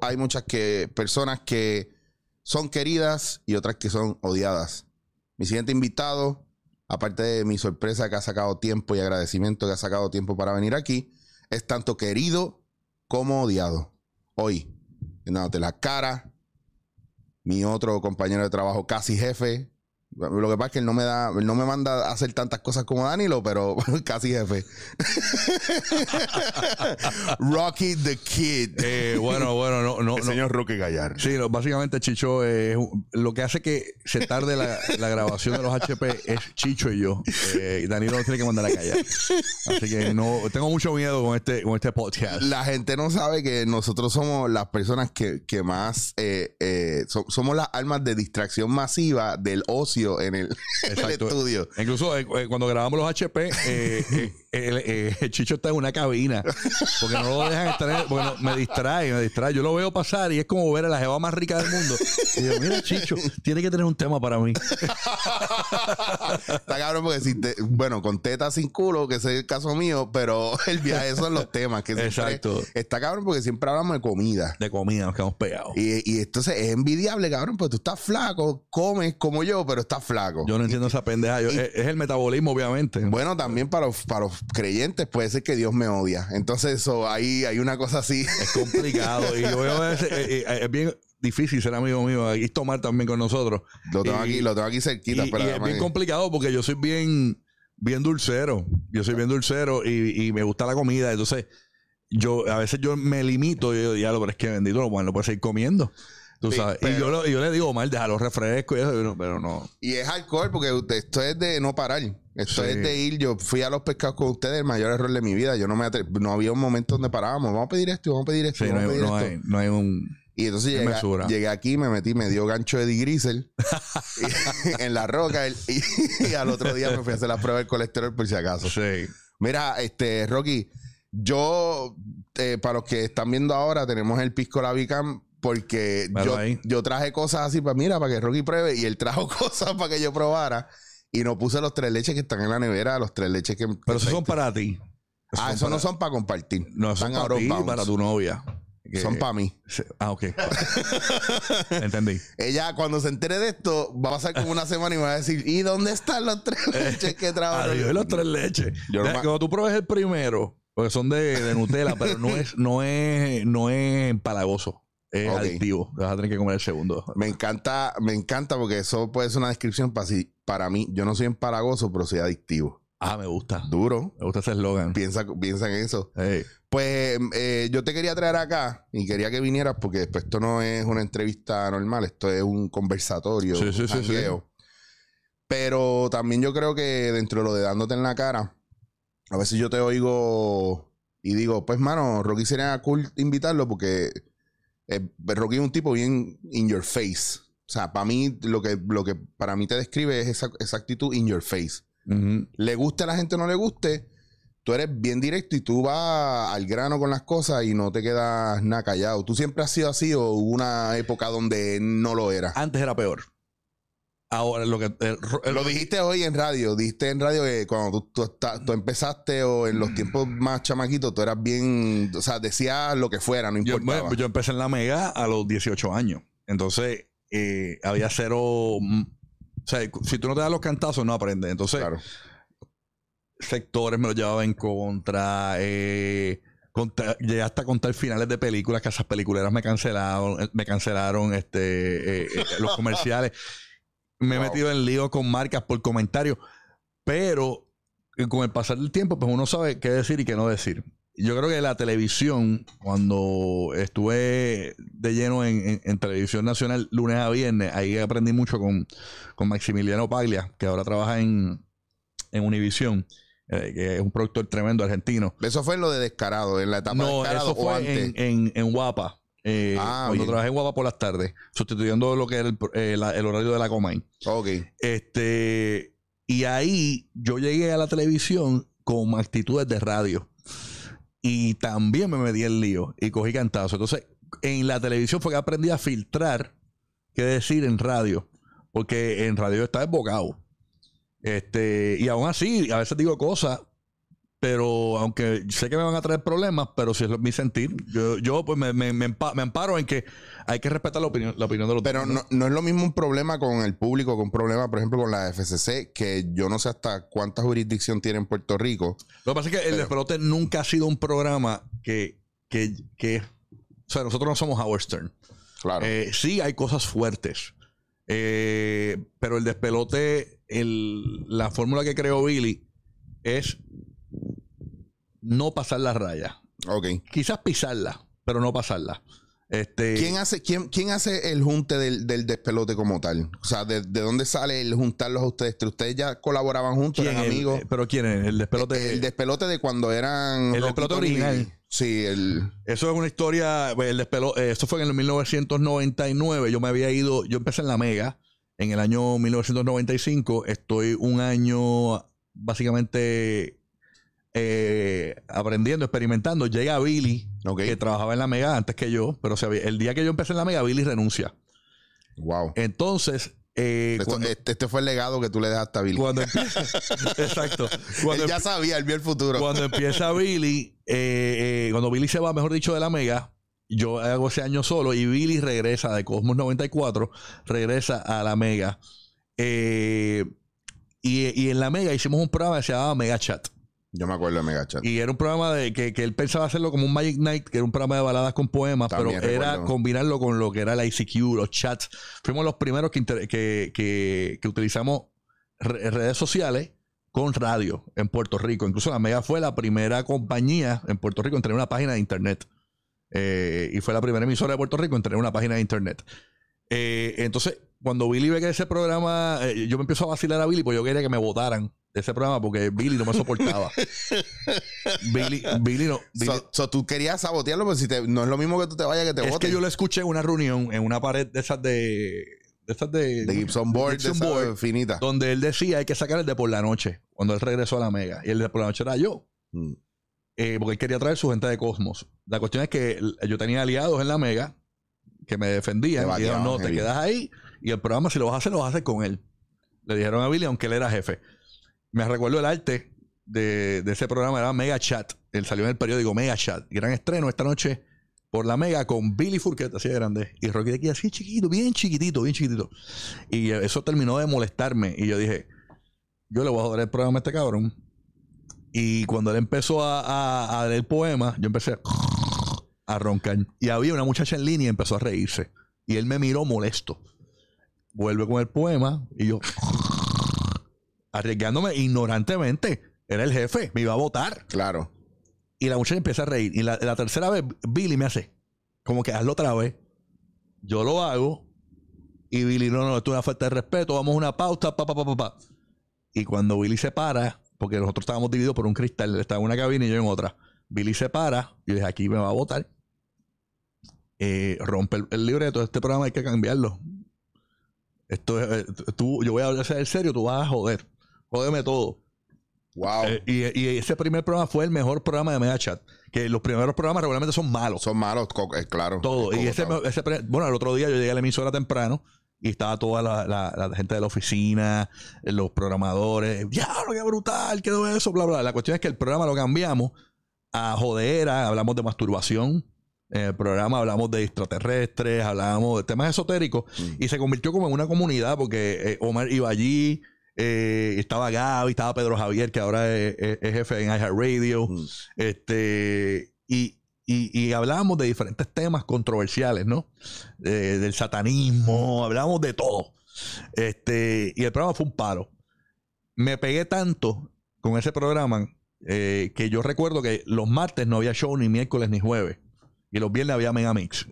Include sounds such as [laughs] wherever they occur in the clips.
Hay muchas que, personas que son queridas y otras que son odiadas. Mi siguiente invitado, aparte de mi sorpresa que ha sacado tiempo y agradecimiento que ha sacado tiempo para venir aquí, es tanto querido como odiado. Hoy, dándote la cara, mi otro compañero de trabajo, casi jefe, lo que pasa es que él no me da, él no me manda a hacer tantas cosas como Danilo, pero [laughs] casi jefe. [laughs] Rocky the Kid. Eh, bueno, bueno, no, no. El señor Rocky Gallar. Sí, no, básicamente Chicho es un- lo que hace que se tarde la, la grabación de los HP es Chicho y yo. Eh, y Danilo nos tiene que mandar a callar. Así que no, tengo mucho miedo con este, con este podcast. La gente no sabe que nosotros somos las personas que, que más eh, eh, so- somos las armas de distracción masiva del ocio en el, [laughs] en el Exacto. estudio. Incluso eh, cuando grabamos los HP, eh, [laughs] eh, el, eh, el [laughs] Chicho está en una cabina. Porque no lo dejan estar en, porque no- me distrae, me distrae. Yo lo veo pasar y es como ver a la jeva más rica del mundo. Y yo, mira, Chicho, tiene que tener un tema para mí. Está cabrón porque si te- bueno, con teta sin culo, que es el caso mío, pero el viaje son los temas que siempre- Exacto. Está cabrón porque siempre hablamos de comida. De comida, nos quedamos pegados. Y, y entonces es envidiable, cabrón, porque tú estás flaco, comes como yo, pero estás flaco. Yo no entiendo esa pendeja. Yo- es, es el metabolismo, obviamente. Bueno, también para para los creyentes puede ser que Dios me odia. Entonces, eso, ahí hay una cosa así. Es complicado. y yo veo ese- eh, eh, es bien difícil ser amigo mío. Aquí tomar también con nosotros. Lo tengo Y- aquí, lo tengo aquí cerquita. y pero es bien complicado porque yo soy bien, bien dulcero. Yo soy bien dulcero y, y me gusta la comida. Entonces, yo a veces yo me limito y yo digo, pero es que bendito, bueno, lo puedes seguir comiendo. Tú Sí, sabes. pero- y yo, lo- y yo le digo, mal, déjalo refresco y eso, pero, no. Y es alcohol, porque esto es de no parar. Esto Sí. es de ir. Yo fui a los pescados con ustedes, el mayor error de mi vida. Yo no me atre- no había un momento donde parábamos. Vamos a pedir esto, vamos a pedir esto, Sí, no, vamos hay, pedir no, esto. hay, no hay un. Y entonces llegué, llegué aquí, me metí, me dio gancho de digrisel [laughs] [laughs] en la roca el- y, y al otro día me fui a hacer la prueba del colesterol por si acaso. Sí. Mira, este, Rocky, yo, eh, para los que están viendo ahora, tenemos el Pisco Labicam porque yo, yo traje cosas así para, mira, para que Rocky pruebe y él trajo [laughs] cosas para que yo probara y no puse los tres leches que están en la nevera, los tres leches que... Pero esos son para ti. Ah, esos no son para compartir. No, son para ti y tu novia. Que- Son para mí. Ah, ok. [laughs] Entendí. Ella, cuando se entere de esto, va a pasar como una semana y me va a decir, ¿y dónde están los tres [laughs] leches que trajo? Adiós, los tres leches. Yo Deja- Cuando tú pruebes el primero, porque son de, de Nutella, pero no es, no es, no es empalagoso. Es. Vas a tener que comer el segundo. Me encanta, me encanta porque eso puede ser una descripción para, si, para mí. Yo no soy empalagoso, pero soy adictivo. Ah, me gusta. Duro. Me gusta ese eslogan. Piensa, piensa en eso. Hey. Pues eh, yo te quería traer acá y quería que vinieras porque después esto no es una entrevista normal, esto es un conversatorio, Sí, sí, un sí, sí. Pero también yo creo que dentro de lo de dándote en la cara, a veces yo te oigo y digo, pues mano, Rocky sería cool invitarlo porque eh, Rocky es un tipo bien in your face. O sea, para mí, lo que, lo que para mí te describe es esa, esa actitud in your face le guste a la gente o no le guste, tú eres bien directo y tú vas al grano con las cosas y no te quedas nada callado. ¿Tú siempre has sido así o hubo una época donde no lo era? Antes era peor. Ahora lo que. el- el- Lo dijiste hoy en radio, dijiste en radio que cuando tú, tú está- tú empezaste o en los tiempos más chamaquitos, tú eras bien, o sea, decías lo que fuera, no yo, importaba. bueno, yo empecé en la Mega a los 18 años. Entonces, eh, había cero. mm, O sea, si tú no te das los cantazos, no aprendes. Entonces, claro. sectores me lo llevaba en contra. Eh, contra- llegué hasta contar finales de películas que esas peliculeras me cancelaron, eh, me cancelaron este, eh, eh, los [laughs] comerciales. Me he metido en líos con marcas por comentarios, pero con el pasar del tiempo, pues uno sabe qué decir y qué no decir. Yo creo que la televisión, cuando estuve de lleno en, en- en televisión nacional lunes a viernes, ahí aprendí mucho con, con Maximiliano Paglia, que ahora trabaja en, en Univision, eh, que es un productor tremendo argentino. Eso fue en lo de descarado, en la etapa de No, descarado eso o fue antes. en, en, en Guapa. Eh, Ah, cuando bien. trabajé en Guapa por las tardes, sustituyendo lo que era el, eh, la- el horario de la Comay. Ok. Este, y ahí yo llegué a la televisión con actitudes de radio. Y también me metí en lío y cogí cantazo. Entonces, en la televisión fue que aprendí a filtrar qué decir en radio. Porque en radio está desbocado. Este, y aún así, a veces digo cosas pero aunque sé que me van a traer problemas, pero si es mi sentir, yo, yo pues me, me, me, empa- me amparo en que hay que respetar la opinión, la opinión de los Pero no, no es lo mismo un problema con el público que un problema, por ejemplo, con la FCC, que yo no sé hasta cuánta jurisdicción tiene en Puerto Rico. Lo que pasa es que el despelote nunca ha sido un programa que, que, que o sea, nosotros no somos Howard Stern. Claro. Eh, sí hay cosas fuertes. Eh, pero el despelote, el- la fórmula que creó Billy es no pasar la raya. ok. Quizás pisarla, pero no pasarla. Este, ¿Quién hace, quién, quién hace el junte del, del despelote como tal? O sea, ¿de, de dónde sale el juntarlos a ustedes? ¿Ustedes ya colaboraban juntos? ¿quién ¿Eran amigos? Eh, pero quién es? El despelote. el despelote de cuando eran. El despelote y original. Sí, el. Eso es una historia, pues, el despelo, eh, esto fue en el 1999, yo me había ido, yo empecé en la Mega en el año 1995, estoy un año básicamente eh, aprendiendo, experimentando, llega Billy, que trabajaba en la Mega antes que yo, pero se había- el día que yo empecé en la Mega, Billy renuncia. Wow. Entonces, eh, Esto- cuando, este, este fue el legado que tú le dejaste a Billy. cuando empieza, [laughs] exacto, cuando Él ya sabía, él vio el futuro. cuando empieza Billy, eh, eh, cuando Billy se va, mejor dicho, de la Mega, yo hago ese año solo y Billy regresa de Cosmos 94, regresa a la Mega. Y, y en la Mega hicimos un programa que se llamaba Mega Chat. Yo me acuerdo de Megachat. Y era un programa de que, que él pensaba hacerlo como un Magic Night, que era un programa de baladas con poemas, También pero era combinarlo con lo que era la ICQ, los chats. Fuimos los primeros que, que, que- que utilizamos re- redes sociales con radio en Puerto Rico. Incluso la Mega fue la primera compañía en Puerto Rico en tener una página de internet. Eh, y fue la primera emisora de Puerto Rico en tener una página de internet. Eh, entonces, cuando Billy ve que ese programa, eh, yo me empiezo a vacilar a Billy, porque yo quería que me votaran de ese programa porque Billy no me soportaba. [laughs] Billy, Billy no. Billy- So, so tú querías sabotearlo, pero si te, no es lo mismo que tú te vayas que te es voten. que yo lo escuché en una reunión, en una pared de esas de. De esas de. de Gibson Board, Gibson de Board, finita. donde él decía hay que sacar el de por la noche, cuando él regresó a la Mega. Y el de por la noche era yo. Mm. eh, porque él quería traer su gente de Cosmos. La cuestión es que yo tenía aliados en la Mega que me defendían. Te Y dijeron, no, te quedas ahí y el programa, si lo vas a hacer, lo vas a hacer con él. Le dijeron a Billy, aunque él era jefe. Me recuerdo el arte de, de ese programa, era Mega Chat. Él salió en el periódico Mega Chat. Gran estreno esta noche por la Mega con Billy Furquet, así de grande. Y Rocky de aquí así chiquito, bien chiquitito, bien chiquitito. Y eso terminó de molestarme. Y yo dije, yo le voy a joder el programa a este cabrón. Y cuando él empezó a, a, a leer yo empecé a roncar. Y había una muchacha en línea y empezó a reírse. Y él me miró molesto. Vuelve con el poema y yo arriesgándome ignorantemente. Era el jefe, me iba a votar. Claro. Y la muchacha empieza a reír. Y la, la tercera vez, Billy me hace, como que hazlo otra vez. Yo lo hago. Y Billy, no, no, esto es una falta de respeto. Vamos a una pausa, pa, pa, pa, pa, pa. Y cuando Billy se para, porque nosotros estábamos divididos por un cristal, él estaba en una cabina y yo en otra. Billy se para. Y dije, aquí me va a votar. Eh, rompe el, el libreto. Este programa hay que cambiarlo. Esto es, eh, tú, yo voy a hablar en serio, tú vas a joder. Jódeme todo. Wow. Eh, y, y ese primer programa fue el mejor programa de Mega Chat. Que los primeros programas regularmente son malos. Son malos, eh, claro. Todo. Y ese, ese bueno, el otro día yo llegué a la emisora temprano y estaba toda la, la- la gente de la oficina, los programadores. ¡Diablo, qué brutal! Quedó eso, bla, bla. La cuestión es que el programa lo cambiamos a jodera, hablamos de masturbación. En el programa hablamos de extraterrestres, hablamos de temas esotéricos Mm. y se convirtió como en una comunidad porque eh, Omar iba allí, eh, estaba Gaby, estaba Pedro Javier, que ahora es, es- es jefe en iHeartRadio. Mm. Este, y, y, y hablábamos de diferentes temas controversiales, ¿no? Eh, del satanismo, hablábamos de todo. Este, y el programa fue un paro. Me pegué tanto con ese programa eh, que yo recuerdo que los martes no había show ni miércoles ni jueves. Y los viernes había Megamix.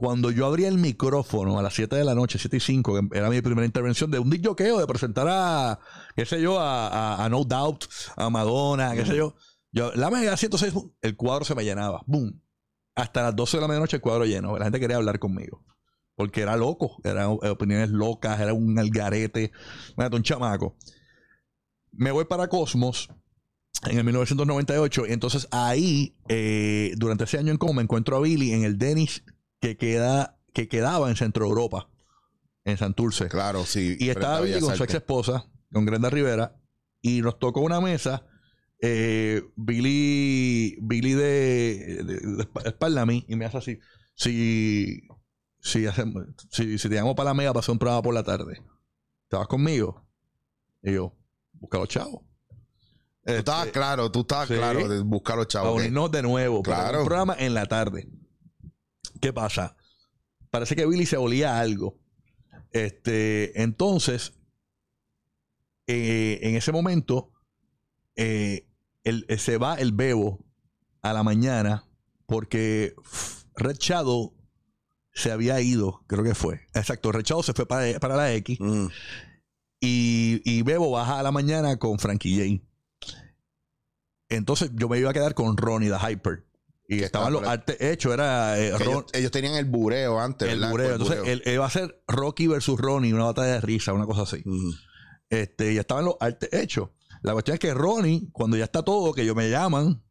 Cuando yo abría el micrófono a las 7 de la noche, 7 y 5, que era mi primera intervención de un disjoqueo, de presentar a, qué sé yo, a, No Doubt, a Madonna, qué sé yo. Yo, la mega 106, ¡pum! el cuadro se me llenaba. ¡Boom! Hasta las 12 de la medianoche el cuadro lleno. La gente quería hablar conmigo. Porque era loco. Eran opiniones locas, era un algarete. Un chamaco. Me voy para Cosmos en el 1998. Y entonces ahí, eh, durante ese año en me encuentro a Billy en el Denis que, queda, que quedaba en Centro Europa, en Santurce. Claro, sí. Y estaba Billy con su ex esposa, con Grenda Rivera, y nos tocó una mesa eh, Billy, Billy de, de, de esp- espalda a mí y me hace así. Si, si, hacemos, si, si te llamo para la mega para hacer un programa por la tarde, ¿te vas conmigo? Y yo, busca los chavos. Tú estabas Este, claro, tú estabas sí. claro de buscar los chavos. ok. unirnos de nuevo. Claro. Claro. Un programa en la tarde. ¿Qué pasa? Parece que Billy se olía a algo. Este, entonces, eh, en ese momento, eh, el- eh, se va el bebo a la mañana porque Red Shadow se había ido, creo que fue. Exacto, Red Shadow se fue para, para la X Mm. y, y Bebo baja a la mañana con Frankie J. Entonces yo me iba a quedar con Ronnie, the Hyper. Y estaban los artes hechos, era eh, Ron- ellos, ellos tenían el bureo antes, el ¿verdad? bureo. El Entonces bureo. él, él iba a ser Rocky versus Ronnie, una batalla de risa, una cosa así. Ujú. Este, y estaban los artes hechos. La cuestión es que Ronnie, cuando ya está todo, que ellos me llaman,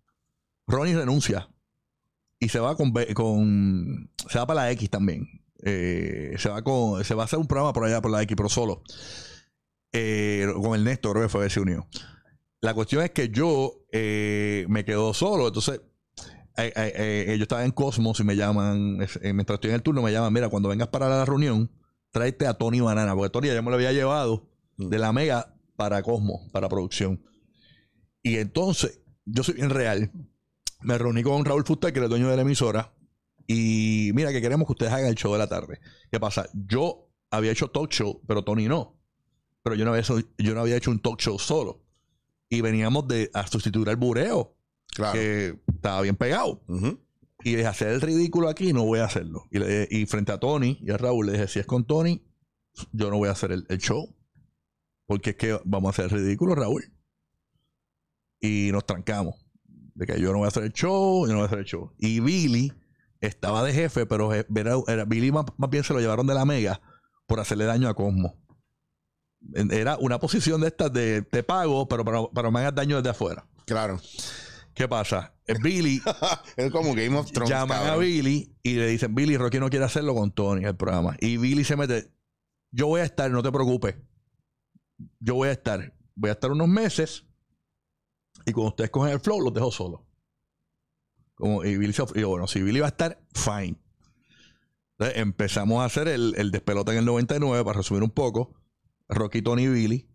Ronnie renuncia. Y se va con, con se va para la X también. Eh, se va con, se va a hacer un programa por allá por la X, pero solo. Eh, con el Néstor, creo que fue que se unió. La cuestión es que yo eh, me quedo solo. Entonces, eh, eh, eh, yo estaba en Cosmos y me llaman, eh, mientras estoy en el turno, me llaman, mira, cuando vengas para la reunión, tráete a Tony Banana, porque Tony ya me lo había llevado de la Mega para Cosmos, para producción. Y entonces, yo soy bien real. Me reuní con Raúl Fuster, que es el dueño de la emisora. Y mira, que queremos que ustedes hagan el show de la tarde. ¿Qué pasa? Yo había hecho talk show, pero Tony no. Pero yo no había, hecho- yo no había hecho un talk show solo. Y veníamos de a sustituir al bureo, Claro. que estaba bien pegado. Y dije, hacer el ridículo aquí no voy a hacerlo. Y, le- y frente a Tony y a Raúl le dije, si es con Tony, yo no voy a hacer el, el show. Porque es que vamos a hacer el ridículo, Raúl. Y nos trancamos. De que yo no voy a hacer el show, yo no voy a hacer el show. Y Billy estaba de jefe, pero era, era- Billy más, más bien se lo llevaron de la mega por hacerle daño a Cosmo. Era una posición de estas de te pago, pero para, para me hagas daño desde afuera. Claro. ¿Qué pasa? Billy [laughs] es como Game of Thrones. llaman a. Billy y le dicen, Billy, Rocky no quiere hacerlo con Tony el programa. Y Billy se mete, yo voy a estar, no te preocupes. Yo voy a estar, voy a estar unos meses y cuando ustedes cogen el flow, los dejo solos. Como, y Billy se y yo, bueno, si Billy va a estar, fine. Entonces empezamos a hacer el, el despelote en el 99, para resumir un poco. Rocky, Tony y Billy.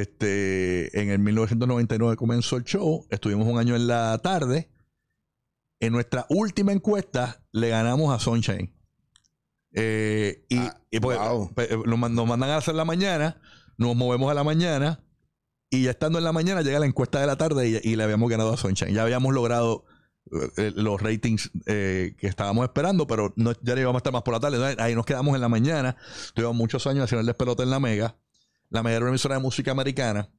Este, en el 1999 comenzó el show. Estuvimos un año en la tarde. En nuestra última encuesta le ganamos a Sunshine. Eh, y Ah, y wow. pues, eh, nos, man- nos mandan a hacer la mañana, nos movemos a la mañana y ya estando en la mañana llega la encuesta de la tarde y, y le habíamos ganado a Sunshine. Ya habíamos logrado eh, eh, los ratings eh, que estábamos esperando, pero no, ya no íbamos a estar más por la tarde. Ahí nos quedamos en la mañana. Tuvimos muchos años haciendo el despelote en la Mega. La una emisora de música americana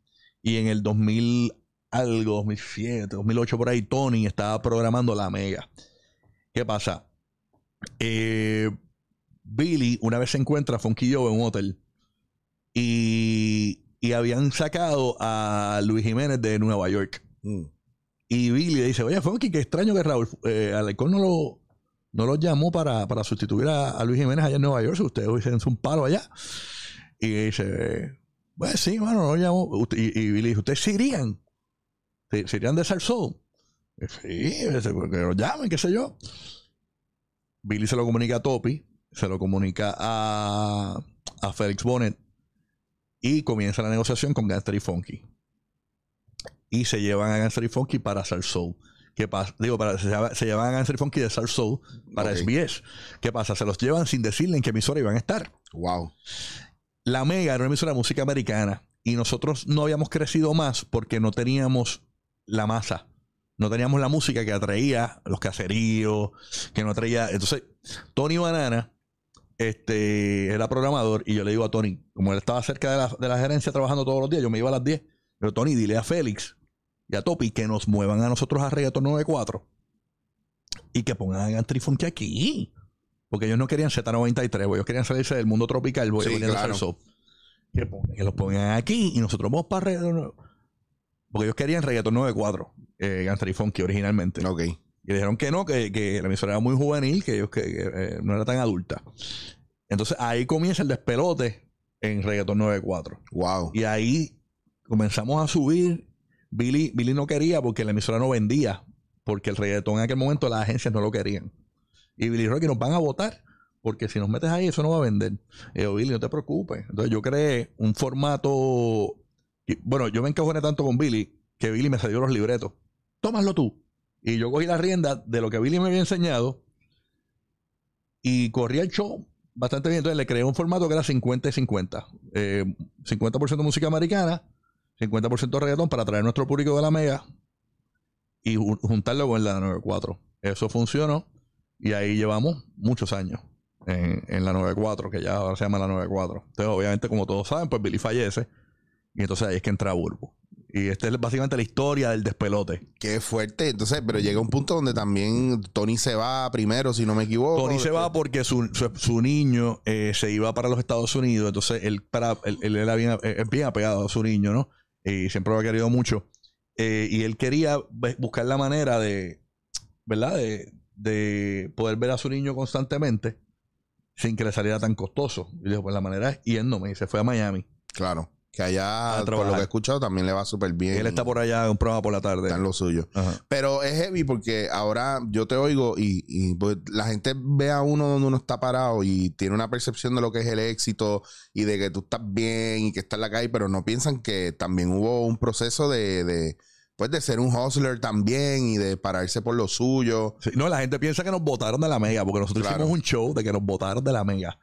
y en el 2000 algo, 2007, 2008 por ahí, Tony estaba programando la Mega. ¿Qué pasa? Eh, Billy una vez se encuentra a Funky Joe en un hotel y, y habían sacado a Luis Jiménez de Nueva York. Mm. Y Billy le dice, oye, Funky, qué extraño que Raúl eh, Alarcón no lo, no lo llamó para, para sustituir a, a Luis Jiménez allá en Nueva York, si ustedes hubiesen un palo allá. Y dice, pues sí, mano, no lo llamó. Usted- Y, y Billy dice, ¿ustedes se irían? ¿Se, se irían de Salsoul? Y, Sí, dice, "Pues que lo llamen, qué sé yo. Billy se lo comunica a Topi, se lo comunica a, a Félix Bonnet y comienza la negociación con Gangster y Funky. Y se llevan a Gangster y Funky para Salsoul. ¿Qué pasa? Digo, para, se, se llevan a Gangster y Funky de Salsoul para. SBS. ¿Qué pasa? Se los llevan sin decirle en qué emisora iban a estar. Wow. La Mega era una emisora de música americana y nosotros no habíamos crecido más porque no teníamos la masa. No teníamos la música que atraía los caseríos, que no atraía. Entonces, Tony Banana este, era programador y yo le digo a Tony, como él estaba cerca de la, de la gerencia trabajando todos los días, yo me iba a las 10. Pero Tony, dile a Félix y a Topi que nos muevan a nosotros a Reggaeton 94 y que pongan a Funky aquí. Porque ellos no querían Z93, porque ellos querían salirse del mundo tropical, porque Sí, claro. Que, que los pongan aquí y nosotros vamos para Reggaeton. Porque ellos querían Reggaeton 94, eh, Gangster y Funky originalmente. Ok. Y dijeron que no, que, que la emisora era muy juvenil, que ellos que, que, eh, no era tan adulta. Entonces ahí comienza el despelote en Reggaeton 94. Wow. Y ahí comenzamos a subir. Billy, Billy no quería porque la emisora no vendía, porque el reggaetón en aquel momento las agencias no lo querían. Y Billy Rocky nos van a votar, porque si nos metes ahí eso no va a vender. Yo, Billy, no te preocupes. Entonces yo creé un formato... bueno, yo me encajoné tanto con Billy que Billy me salió los libretos. Tómalo tú. Y yo cogí la rienda de lo que Billy me había enseñado y corría el show bastante bien. Entonces le creé un formato que era 50 y 50. Eh, 50% música americana, 50% reggaetón para atraer nuestro público de la mega y ju- juntarlo con la 94. Eso funcionó y ahí llevamos muchos años en, en la 94, que ya ahora se llama la 94. Entonces, obviamente, como todos saben, pues Billy fallece y entonces ahí es que entra Burbo. Y esta es básicamente la historia del despelote. Qué fuerte. Entonces, pero llega un punto donde también Tony se va primero, si no me equivoco. Tony se va porque su, su, su niño eh, se iba para los Estados Unidos, entonces él, para, él, él era bien, eh, bien apegado a su niño, ¿no? Y siempre lo ha querido mucho. Eh, y él quería ve- buscar la manera de, ¿verdad? De, de poder ver a su niño constantemente sin que le saliera tan costoso. Y dijo, pues la manera es yéndome. Y se fue a Miami. Claro. Que allá, por lo que he escuchado, también le va súper bien. Él está por allá en un programa por la tarde. Está en lo suyo. Ajá. Pero es heavy porque ahora yo te oigo y, y, pues, la gente ve a uno donde uno está parado y tiene una percepción de lo que es el éxito y de que tú estás bien y que estás en la calle, pero no piensan que también hubo un proceso de, de, pues, de ser un hustler también y de pararse por lo suyo. Sí, no, la gente piensa que nos votaron de la mega, porque nosotros Claro. hicimos un show de que nos votaron de la mega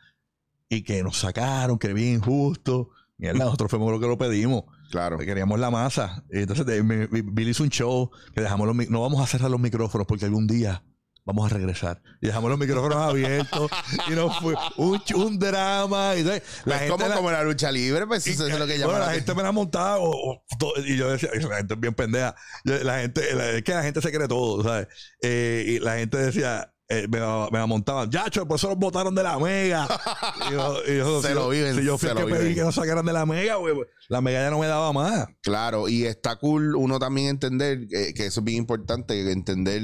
y que nos sacaron, que bien injusto. Mierda, [laughs] nosotros fuimos lo que lo pedimos, Claro. que queríamos la masa. Y entonces Billy hizo un show que dejamos los no vamos a cerrar los micrófonos porque algún día vamos a regresar. Y dejamos los micrófonos abiertos y nos fue un, drama. Y la es gente como, la- como la lucha libre, pues eso es lo que llaman. bueno, la gente me la montaba o- o to- y yo decía, la gente es bien pendeja. Yo- la gente, la- es que la gente se cree todo, ¿sabes? Eh, y la gente decía, eh, me, la- me la montaban, ya, por eso nos botaron de la mega. y yo, y yo, [laughs] Se si lo viven, Si yo fui se el lo que pedí que nos sacaran de la mega, güey, pues, la mega ya no me daba más. Claro, y está cool uno también entender eh, que eso es bien importante, entender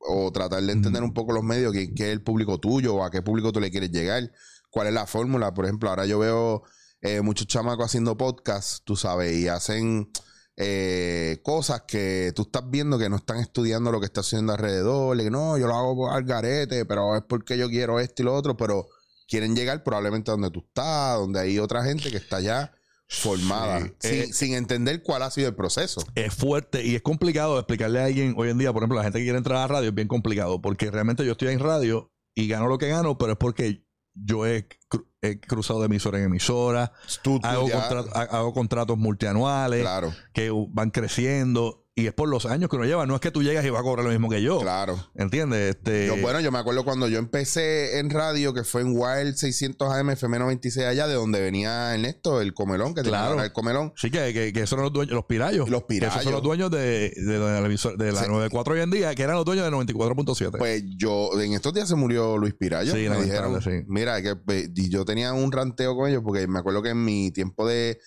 o tratar de entender un poco los medios, que, que es el público tuyo o a qué público tú le quieres llegar, cuál es la fórmula. Por ejemplo, ahora yo veo eh, muchos chamacos haciendo podcasts, tú sabes, y hacen eh, cosas que tú estás viendo que no están estudiando lo que está haciendo alrededor, de que no, yo lo hago al garete, pero es porque yo quiero esto y lo otro, pero quieren llegar probablemente a donde tú estás, donde hay otra gente que está ya formada, Sí. sin, Eh, sin entender cuál ha sido el proceso. Es fuerte y es complicado explicarle a alguien hoy en día, por ejemplo, la gente que quiere entrar a la radio es bien complicado porque realmente yo estoy en radio y gano lo que gano, pero es porque yo he, cru- he cruzado de emisora en emisora, Tú- tú hago, ha- hago contratos multianuales. Claro, que van creciendo y es por los años que uno lleva. No es que tú llegas y vas a cobrar lo mismo que yo. claro. ¿Entiendes? Este, Yo, bueno, yo me acuerdo cuando yo empecé en radio, que fue en Wild 600 AM FM 96 allá, de donde venía Ernesto, el comelón, que tenía Claro. ahora el comelón. Sí, que, que, que esos son los dueños, los pirayos. Los Que esos son pirayos. los dueños de, de, la, emisora- de la Sí. 94 hoy en día, que eran los dueños de 94.7. Pues yo, en estos días se murió Luis Pirayo. Sí, me dijeron, sí. mira, que pues, y yo tenía un ranteo con ellos, porque me acuerdo que en mi tiempo de,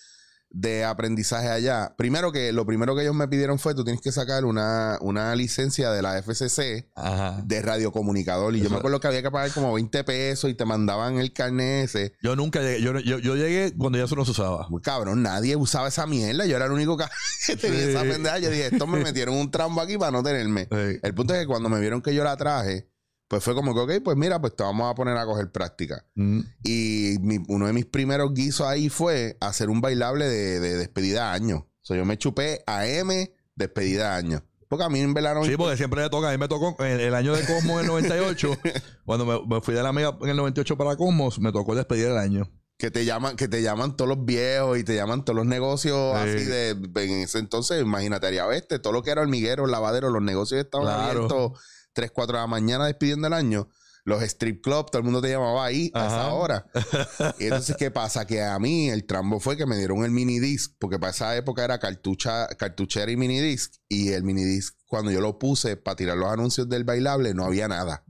de aprendizaje allá, primero que lo primero que ellos me pidieron fue, tú tienes que sacar una, una licencia de la FCC Ajá. de radiocomunicador. Y yo me acuerdo que había que pagar como 20 pesos y te mandaban el carnet ese. Yo nunca llegué. Yo, yo, yo llegué cuando ya eso no se usaba. Muy cabrón, nadie usaba esa mierda. Yo era el único que [laughs] que tenía Sí. esa pendeja. Yo dije, estos me [laughs] metieron un trambo aquí para no tenerme. Sí. El punto es que cuando me vieron que yo la traje, pues fue como que, ok, pues mira, pues te vamos a poner a coger práctica. Mm. Y mi- uno de mis primeros guisos ahí fue hacer un bailable de, de despedida de año. O sea, yo me chupé AM despedida de año. Porque a mí en verano... Sí, porque siempre le toca. A mí me tocó en el año de Cosmos en el 98. [laughs] cuando me, me fui de la Mega en el 98 para Cosmos, me tocó despedir el año. que te llaman, que te llaman todos los viejos y te llaman todos los negocios Sí. así de en ese entonces, imagínate, haría este, todo lo que era hormiguero, lavadero, los negocios estaban Claro. abiertos 3, 4 de la mañana despidiendo el año. Los strip club, todo el mundo te llamaba ahí a Ajá. esa hora. [laughs] Y entonces, ¿qué pasa? Que a mí el trambo fue que me dieron el mini disc, porque para esa época era cartucha, cartuchera y mini disc. Y el mini disc, cuando yo lo puse para tirar los anuncios del bailable, no había nada.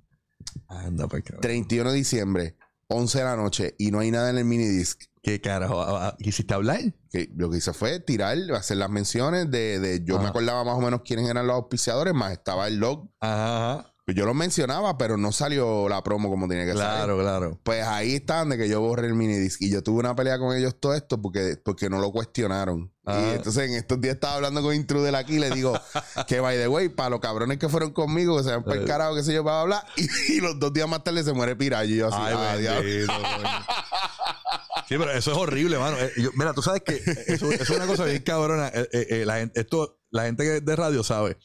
Anda, pues, cabrón. 31 de diciembre, 11 de la noche, y no hay nada en el mini disc. ¿Qué carajo? Ah, ah, ¿Quisiste hablar? que lo que hice fue tirar, hacer las menciones de, de yo me acordaba más o menos quiénes eran los auspiciadores, más estaba el log Ajá. ajá. Pues yo los mencionaba, pero no salió la promo como tenía que salir. Claro, claro. Pues ahí están de que yo borré el minidisc. Y yo tuve una pelea con ellos todo esto porque, porque no lo cuestionaron. Ah. Y entonces en estos días estaba hablando con Intruder aquí y le digo [laughs] que by the way, para los cabrones que fueron conmigo, que se han percarado, qué sé yo, para hablar. Y, y los dos días más tarde se muere Pirayo. Y yo así, Ay, ah, bendito. Sí, pero eso es horrible, mano. Eh, yo- mira, tú sabes que eso, eso es una cosa bien cabrona. Eh, eh, eh, la, gente, esto, la gente de radio sabe.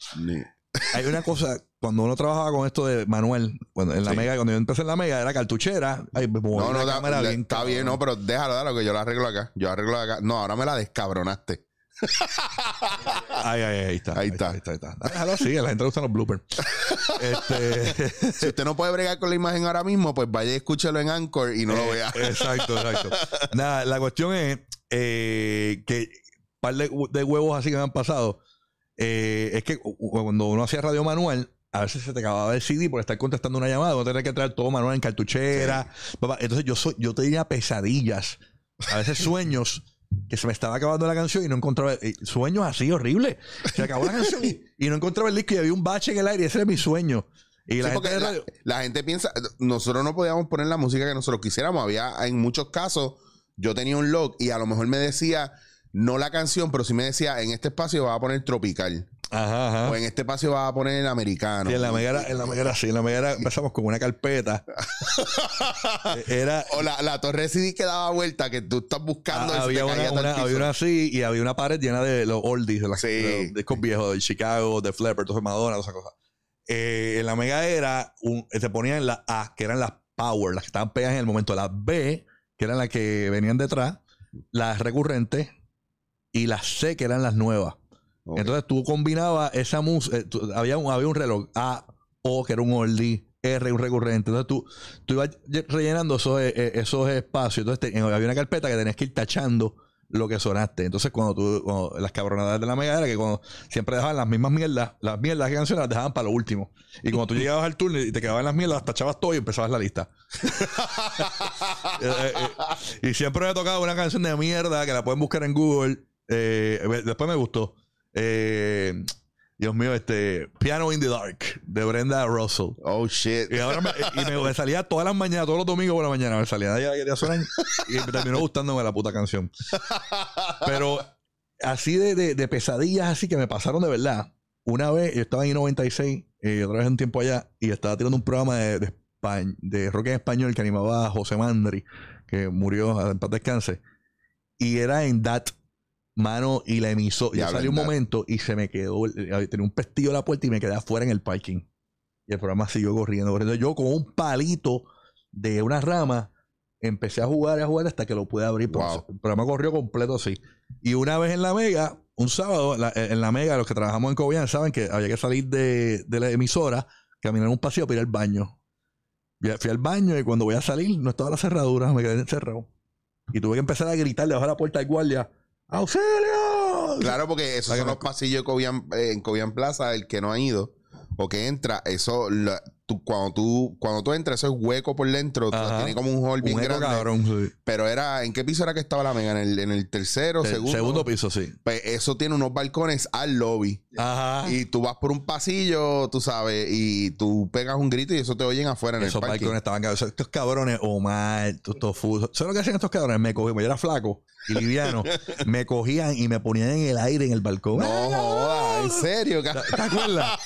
Hay una cosa, cuando uno trabajaba con esto de Manuel, cuando en la Sí. mega, cuando yo empecé en la mega, era cartuchera. Ay, me No, no, la da- le- bien está bien, no, pero déjalo, déjalo, que yo lo arreglo acá. Yo arreglo acá. No, ahora me la descabronaste. [laughs] Ay, ay, ahí está. Ahí está. Ahí está, ahí está. Déjalo así, a la gente le gustan los bloopers. [laughs] este, Si usted no puede bregar con la imagen ahora mismo, pues vaya y escúchelo en Anchor y no lo vea. Exacto, exacto. [laughs] Nada, la cuestión es eh, que un par de, de huevos así que me han pasado. Eh, es que cu- cu- cuando uno hacía radio manual, a veces se te acababa el CD por estar contestando una llamada, uno tenía que traer todo manual en cartuchera. Papá, Entonces yo soy, yo tenía pesadillas, a veces [laughs] sueños. Que se me estaba acabando la canción y no encontraba. eh, sueños así horribles. Se acabó la canción y, no encontraba el disco y había un bache en el aire. Ese era mi sueño. Y Sí, gente la gente piensa, nosotros no podíamos poner la música que nosotros quisiéramos. Había, en muchos casos, yo tenía un log y a lo mejor me decía, no la canción, pero sí me decía, en este espacio va a poner tropical. Ajá, ajá. O en este espacio va a poner americano. Sí, en la mega era, en la así, en la mega era- empezamos con una carpeta. [laughs] Era O la, la torre de CD que daba vuelta, que tú estás buscando Ah, había una, había una así y había una pared llena de los oldies, de, las, Sí. de los discos viejos, de Chicago, de Flapper, entonces Madonna, todas esas cosas. Eh, en la mega era, un, te ponían las A, que eran las Power, las que estaban pegadas en el momento, las B, que eran las que venían detrás, las recurrentes, y las C, que eran las nuevas. Entonces tú combinabas esa música, había, un, había un reloj A, O, que era un oldie, R, un recurrente. Entonces tú, tú ibas rellenando esos, eh, eh, esos espacios. Entonces te- había una carpeta que tenías que ir tachando lo que sonaste. Entonces cuando tú, cuando- las cabronadas de la mega era que cuando siempre dejaban las mismas mierdas, las mierdas que canciones las dejaban para lo último. Y cuando tú llegabas al turno y te quedaban las mierdas, las tachabas todo y empezabas la lista. [laughs] Eh, eh, eh, y siempre me tocaba una canción de mierda que la pueden buscar en Google. Eh, después me gustó. Eh, Dios mío, este Piano in the Dark de Brenda Russell. Oh, shit. Y ahora me, y me, me salía todas las mañanas, todos los domingos por la mañana, me salía la quería sonar y me terminó gustándome la puta canción. Pero así de, de- de pesadillas así que me pasaron de verdad. Una vez yo estaba en I-96, eh, otra vez un tiempo allá, y estaba tirando un programa de, de, Españ- de rock en español que animaba a José Mandri, que murió en paz descanse. Y era en DAT, mano, y la emisó. Yo salí en un momento y se me quedó, eh, tenía un pestillo a la puerta y me quedé afuera en el parking. Y el programa siguió corriendo, corriendo. Yo con un palito de una rama empecé a jugar y a jugar hasta que lo pude abrir. Wow. El programa corrió completo así. Y una vez en la Mega, un sábado, la- en la Mega, los que trabajamos en Cobian saben que había que salir de, de la emisora, caminar un paseo para ir al baño. Fui al baño y cuando voy a salir no estaba la cerradura, me quedé encerrado. Y tuve que empezar a gritar debajo de la puerta del guardia: ¡Auxilio! Claro, porque esos son los pasillos Cobian, eh, en Cobian Plaza, el que no ha ido o que entra, eso, la- tú- cuando, tú, cuando tú entras, eso es hueco por dentro, Ajá. tiene como un hall bien Un grande. cabrón, sí. Pero era, ¿en qué piso era que estaba la mega? ¿En el, en el tercero, El segundo? segundo piso, sí. Pues eso tiene unos balcones al lobby. Ajá. Y tú vas por un pasillo, tú sabes, y tú pegas un grito y eso te oyen afuera en Esos el parking. balcones estaban cabrones. Estos cabrones, Omar, estos fútbol. ¿Sabes lo que hacían estos cabrones? Me cogían, yo era flaco y liviano. me cogían y me ponían en el aire en el balcón. No jodas, en serio, ¿Te, acuerdas?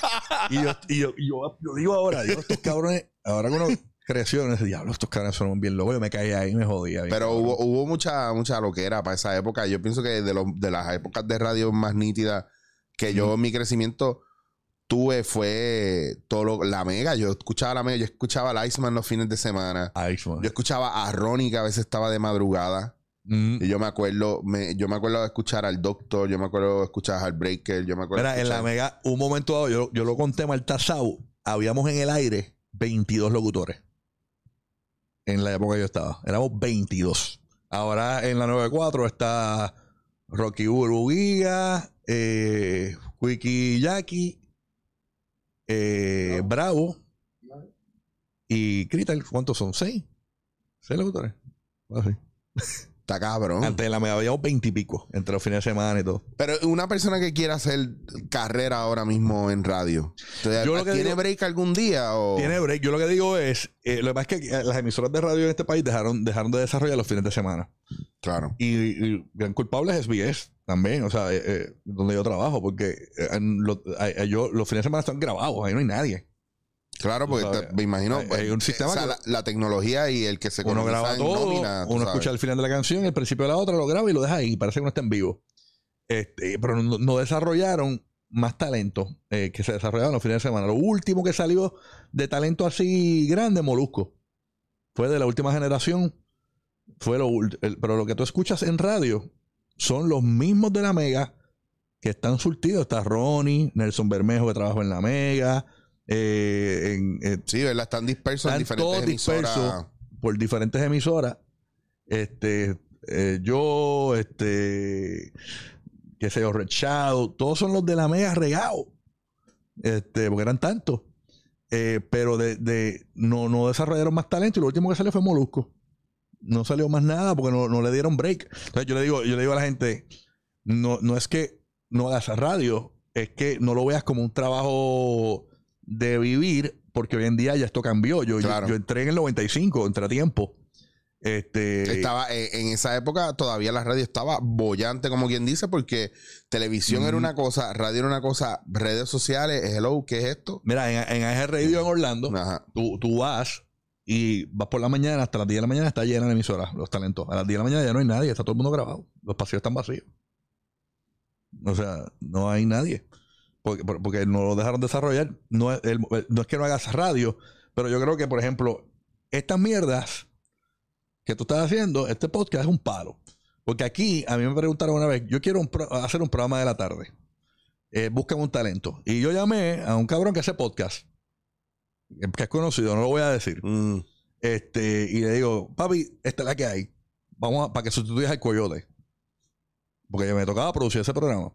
Y yo, y yo, y yo, yo digo ahora, digo, estos cabrones, ahora que uno creció en ese diablo, estos cabrones son bien locos. Yo me caía ahí y me jodía. bien Pero hubo, hubo mucha, mucha loquera para esa época. Yo pienso que de, los, de las épocas de radio más nítidas que yo en mi crecimiento tuve fue todo lo- la mega. Yo escuchaba la mega, yo escuchaba a Iceman los fines de semana. Ay, man. Yo escuchaba a Ronnie que a veces estaba de madrugada. Mm. Y yo me acuerdo, me, yo me acuerdo de escuchar al Doctor, yo me acuerdo de escuchar a Heartbreaker, yo me acuerdo Mira, de en la mega, un momento dado, yo, yo lo conté mal tasado, habíamos en el aire 22 locutores. En la época que yo estaba. Éramos 22. Ahora en la 94 está Rocky Burbuguía, eh, Wiki Jackie, eh, Bravo y Crital. ¿Cuántos son? ¿Seis? ¿Seis locutores? Así. [laughs] Está cabrón. Antes de la media habíamos veintipico entre los fines de semana y todo. Pero una persona que quiera hacer carrera ahora mismo en radio, entonces, Yo lo que ¿tiene digo- break algún día? O... Tiene break. Yo lo que digo es, eh, lo que pasa es que eh, las emisoras de radio en este país dejaron, dejaron de desarrollar los fines de semana. Claro. Y, y gran culpable es SBS también, o sea, eh, eh, donde yo trabajo, porque eh, en lo- yo, los fines de semana están grabados, ahí no hay nadie. Claro, porque te- me imagino. hay- hay un pues, sistema o sea, que- la, la tecnología y el que se Uno graba todo, nómina, uno escucha el final de la canción, el principio de la otra, lo graba y lo deja ahí, parece que no está en vivo. Este, pero no, no desarrollaron más talento eh, que se desarrollaron los fines de semana. Lo último que salió de talento así grande, Molusco. Fue de la última generación. Fue lo el- pero lo que tú escuchas en radio son los mismos de la Mega que están surtidos. Está Ronnie, Nelson Bermejo que trabaja en la Mega. Eh, en, eh, Sí, ¿verdad? Están dispersos en Están diferentes todos emisoras. dispersos. por diferentes emisoras. Este, eh, yo, este, qué sé yo, Red Shadow, todos son los de la mega regado. Este, porque eran tantos. Pero de, de- no, no desarrollaron más talento y lo último que salió fue Molusco. No salió más nada porque no, no le dieron break. Entonces yo le digo, yo le digo a la gente, no, no es que no hagas radio, es que no lo veas como un trabajo de vivir, porque hoy en día ya esto cambió. Yo, yo- Claro. yo, entré en el 95, entré a tiempo. Este, Estaba, eh, en esa época todavía la radio estaba bollante, como quien dice, porque televisión era una cosa, radio era una cosa, redes sociales, hello, ¿qué es esto? Mira, en, en AG Radio en Orlando, Ajá. tú, tú vas y vas por la mañana, hasta las 10 de la mañana está llena la emisora, los talentos. A las 10 de la mañana ya no hay nadie, está todo el mundo grabado. Los pasillos están vacíos. O sea, no hay nadie. Porque, por- porque no lo dejaron desarrollar. No es, el- no es que no hagas radio, pero yo creo que, por ejemplo, estas mierdas que tú estás haciendo, este podcast es un palo. Porque aquí, a mí me preguntaron una vez, yo quiero un pro- hacer un programa de la tarde. Eh, buscan un talento. Y yo llamé a un cabrón que hace podcast que es conocido, no lo voy a decir. Mm. Este, y le digo, papi, esta es la que hay. Vamos a, para que sustituyas al coyote. Porque me tocaba producir ese programa.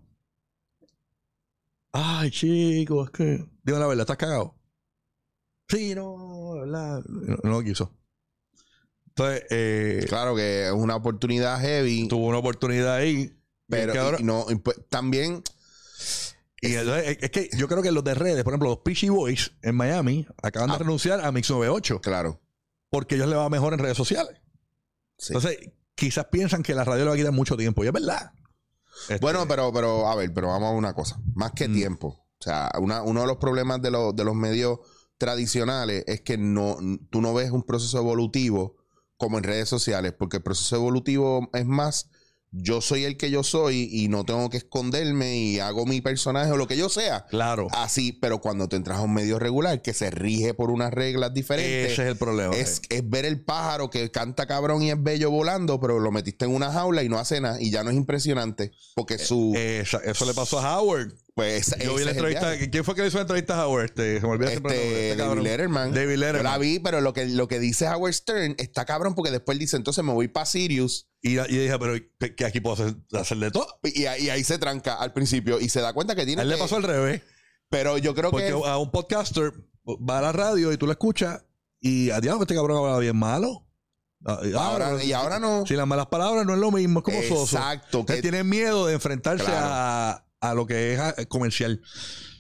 Ay, chico, es que. Dime la verdad, ¿estás cagado? Sí, no, la verdad. No, no lo quiso. Entonces, eh, Claro que es una oportunidad heavy, tuvo una oportunidad ahí. pero y no, y pues, también, Y entonces, es, es que yo creo que los de redes, por ejemplo, los Peachy Boys en Miami acaban Ah. de renunciar a Mix 98 claro. porque ellos le va mejor en redes sociales. sí. Entonces, quizás piensan que la radio le va a quitar mucho tiempo. Y es verdad. Este, Bueno, pero, pero, a ver, pero vamos a una cosa. Más que Mm. tiempo. O sea, una- uno de los problemas de, los- de los medios tradicionales es que no, tú no ves un proceso evolutivo como en redes sociales, porque el proceso evolutivo es más, yo soy el que yo soy y no tengo que esconderme y hago mi personaje o lo que yo sea. Claro. Así, pero cuando te entras a un medio regular que se rige por unas reglas diferentes, Ese es el problema. es, es ver el pájaro que canta cabrón y es bello volando, pero lo metiste en una jaula y no hace nada y ya no es impresionante porque su... Esa- eso le pasó a Howard. Pues Yo vi la entrevista. ¿Quién fue que le hizo la entrevista a Howard? Este, se me nombre, Este, este David. Letterman. David Yo Letterman. la vi, pero lo que, lo que dice Howard Stern está cabrón porque después él dice, entonces me voy para Sirius Y, y dije, pero que, que aquí puedo hacer, hacer de todo. y, ahí- y ahí se tranca al principio y se da cuenta que tiene A él le pasó al revés. Pero yo creo Porque que... a un podcaster va a la radio y tú lo escuchas y a diablo, este cabrón habla bien malo. Ah, y Ahora, y ahora no. Si las malas palabras no es lo mismo, es como soso. Exacto. Que tienen miedo de enfrentarse Claro. a, a lo que es ah, comercial.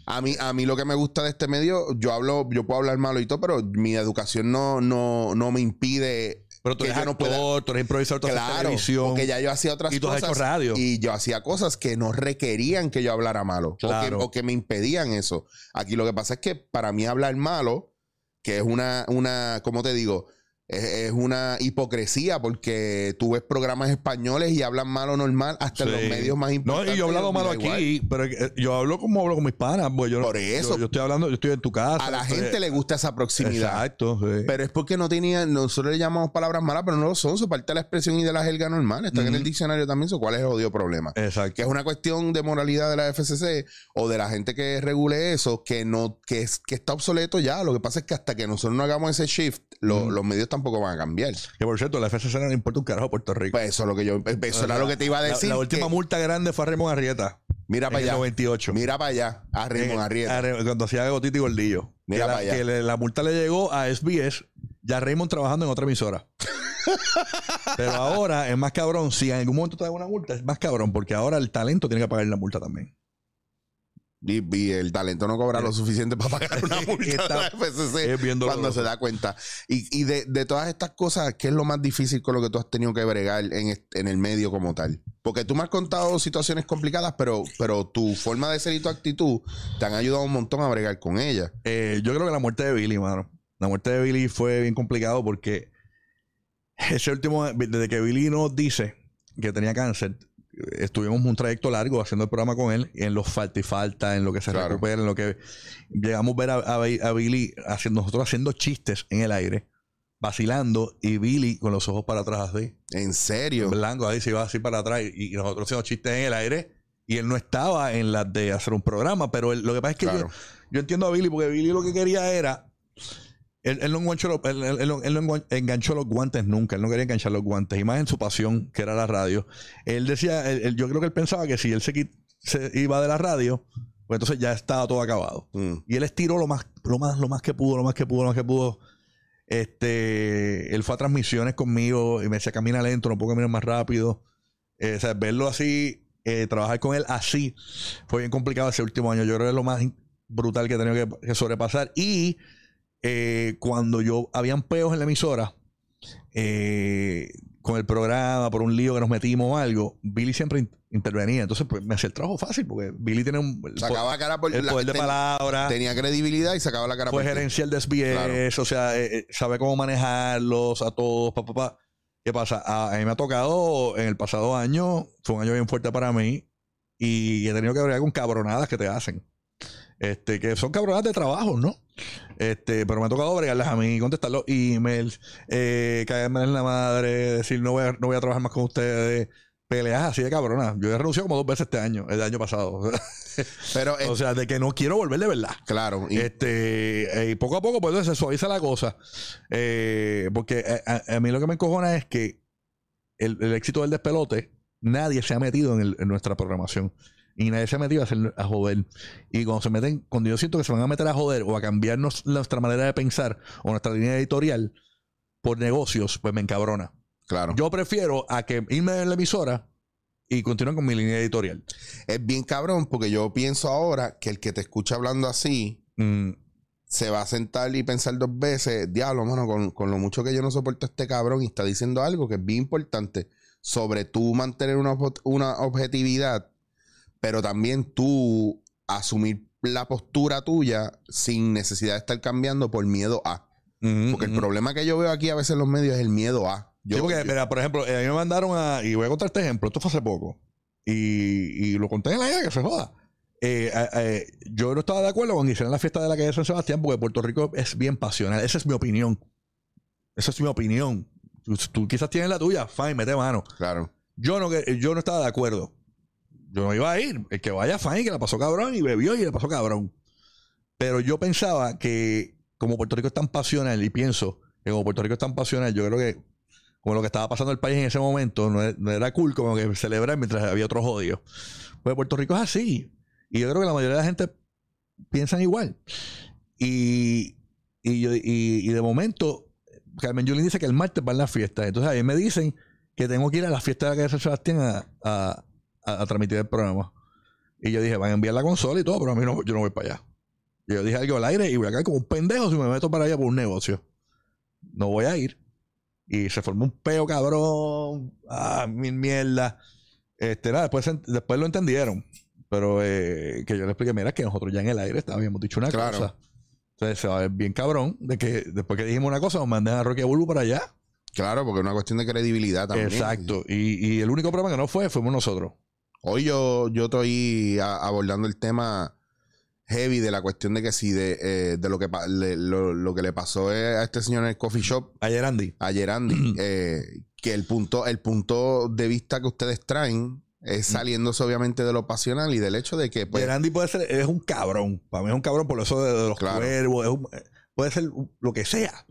a, mí, a mí lo que me gusta de este medio, yo hablo, yo puedo hablar malo y todo, pero mi educación no, no, no me impide Pero tú eres no pueda- tú eres improvisador, tú Claro, televisión. porque ya yo hacía otras Y tú has cosas hecho radio. y yo hacía cosas que no requerían que yo hablara malo o, que, Claro. o que me impedían eso. Aquí lo que pasa es que para mí hablar malo, que es una, una ¿cómo te digo? Es, es una hipocresía porque tú ves programas españoles y hablan malo normal hasta en los medios más No, importantes. y yo he hablado malo aquí, pero eh, yo hablo como hablo con mis panas. pues yo, Por eso. Yo, yo estoy hablando, yo estoy en tu casa. A la gente le gusta esa proximidad. Exacto, sí. Pero es porque no tenían, nosotros le llamamos palabras malas, pero no lo son, son parte de la expresión y de la jerga normal. Están en el diccionario también, so, ¿cuál es el odio problema? Exacto. que es una cuestión de moralidad de la FCC o de la gente que regule eso, que no que, es, que está obsoleto ya. Lo que pasa es que hasta que nosotros no hagamos ese shift, lo- los medios tampoco van a cambiar. Que por cierto, la FCC no le importa un carajo a Puerto Rico. Pues eso es lo que yo, eso era lo que te iba a decir. La, última que- multa grande fue a Raymond Arrieta. mira para allá. 98. Mira para allá, a Raymond Arrieta. a Cuando hacía Gotito y Gordillo. Mira para allá. que le- la multa le llegó a SBS, ya Raymond trabajando en otra emisora. [laughs] Pero ahora es más cabrón. Si en algún momento te dan una multa, es más cabrón, porque ahora el talento tiene que pagar la multa también. Y, y el talento no cobra lo suficiente para pagar una [laughs] multa de la FCC cuando se da cuenta. Y, y de, de todas estas cosas, ¿qué es lo más difícil con lo que tú has tenido que bregar en, el medio como tal? Porque tú me has contado situaciones complicadas, pero, pero tu forma de ser y tu actitud te han ayudado un montón a bregar con ellas. Eh, yo creo que la muerte de Billy, mano. La muerte de Billy fue bien complicado porque ese último, desde que Billy nos dice que tenía cáncer, estuvimos un trayecto largo haciendo el programa con él, en los falta y falta, en lo que se Claro. recupera, en lo que llegamos a ver a, a- a Billy haciendo, nosotros haciendo chistes en el aire, vacilando, y Billy con los ojos para atrás así, En serio. blanco, ahí se iba así para atrás, y, y nosotros haciendo chistes en el aire, y él no estaba en las de hacer un programa, pero él- lo que pasa es que yo- yo entiendo a Billy porque Billy lo que quería era. Él, él no, enganchó los, él- él- él no- enganchó los guantes nunca. Él no quería enganchar los guantes. Y más en su pasión, que era la radio. Él decía, él- yo creo que él pensaba que si él se, se iba de la radio, pues entonces ya estaba todo acabado. Mm. Y él estiró lo más, lo más, lo más que pudo, lo más que pudo, lo más que pudo. Este, él fue a transmisiones conmigo y me decía, camina lento, no puedo caminar más rápido. Eh, o sea, verlo así, eh, trabajar con él así, fue bien complicado ese último año. Yo creo que es lo más brutal que he tenido que, que sobrepasar. Y eh, cuando yo, habían peos en la emisora, eh, con el programa, por un lío que nos metimos o algo, Billy siempre in- intervenía. Entonces, pues me hacía el trabajo fácil, porque Billy tiene un, el, Sacaba cara por el la- poder de palabra. Tenía credibilidad y sacaba la cara Fue por ti. gerencial de SBS, Claro. o sea, eh, eh, sabe cómo manejarlos a todos, pa, pa, pa. ¿Qué pasa? A, a mí me ha tocado en el pasado año, fue un año bien fuerte para mí, y he tenido que bregar con cabronadas que te hacen. Este, que son cabronadas de trabajo, ¿no? Este, pero me ha tocado bregarlas a mí, contestar los emails, eh, caerme en la madre, decir no voy, a, no voy a trabajar más con ustedes, peleas así de cabronas. Yo he renunciado como dos veces este año, el año pasado. [laughs] Pero, eh, o sea, de que no quiero volver de verdad. claro. y- Este, eh, y poco a poco, pues se suaviza la cosa. Eh, porque a, a- a mí lo que me encojona es que el, el éxito del despelote, nadie se ha metido en, el- en nuestra programación. Y nadie se ha metido a, hacer, a joder. Y cuando se meten, cuando yo siento que se van a meter a joder o a cambiarnos nuestra manera de pensar o nuestra línea editorial por negocios, pues me encabrona. claro. Yo prefiero a que irme en la emisora y continuar con mi línea editorial. es bien cabrón porque yo pienso ahora que el que te escucha hablando así Mm, se va a sentar y pensar dos veces, diablo, mano, con, con lo mucho que yo no soporto a este cabrón y está diciendo algo que es bien importante sobre tú mantener una, una objetividad, pero también tú asumir la postura tuya sin necesidad de estar cambiando por miedo a. Porque el problema que yo veo aquí a veces en los medios es el miedo a. Yo, Sí, porque, yo- mira, por ejemplo, eh, a mí me mandaron a. Y voy a contar este ejemplo. Esto fue hace poco. Y, y lo conté en la idea que se joda. Eh, eh, eh, yo no estaba de acuerdo con que hicieran la fiesta de la calle de San Sebastián porque Puerto Rico es bien pasional. Esa es mi opinión. Esa es mi opinión. Tú, tú quizás tienes la tuya. Fine, mete mano. claro. Yo no, yo no estaba de acuerdo. Yo no iba a ir. El que vaya, fine, que la pasó cabrón y bebió y le pasó cabrón. Pero yo pensaba que como Puerto Rico es tan pasional y pienso que como Puerto Rico es tan pasional, yo creo que como lo que estaba pasando en el país en ese momento, no, e- era cool como que celebrar mientras había otros jodidos. Pues Puerto Rico es así. Y yo creo que la mayoría de la gente piensan igual. Y, y, y- y de momento, Carmen Yulín dice que el martes va a la fiesta. Entonces a mí me dicen que tengo que ir a la fiesta de la calle San Sebastián a- a- a transmitir el programa. Y yo dije, van a enviar la consola y todo, pero a mí no, yo no voy para allá. Y yo dije algo al aire y voy a caer como un pendejo si me meto para allá por un negocio. No voy a ir. Y se formó un peo cabrón. Ah, mil mierda. Este, nada, después, después lo entendieron. Pero eh, que yo le expliqué, mira, que nosotros ya en el aire habíamos dicho una Claro. cosa. Entonces se va a ver bien cabrón de que después que dijimos una cosa nos manden a Rocky Bulbo para allá. Claro, porque es una cuestión de credibilidad también. Exacto. Y, y el único problema que no fue, fuimos nosotros. Hoy yo, yo estoy a- abordando el tema heavy de la cuestión de que si de, eh, de lo, que, pa- le- lo, lo que le pasó eh, a este señor en el coffee shop Ayer Andy. ayer Andy, [clears throat] eh, que el punto, el punto de vista que ustedes traen es saliéndose obviamente de lo pasional y del hecho de que pues, Ayer Andy puede ser, es un cabrón. Para mí es un cabrón por eso de, de los Claro. cuervos. es un- puede ser lo que sea.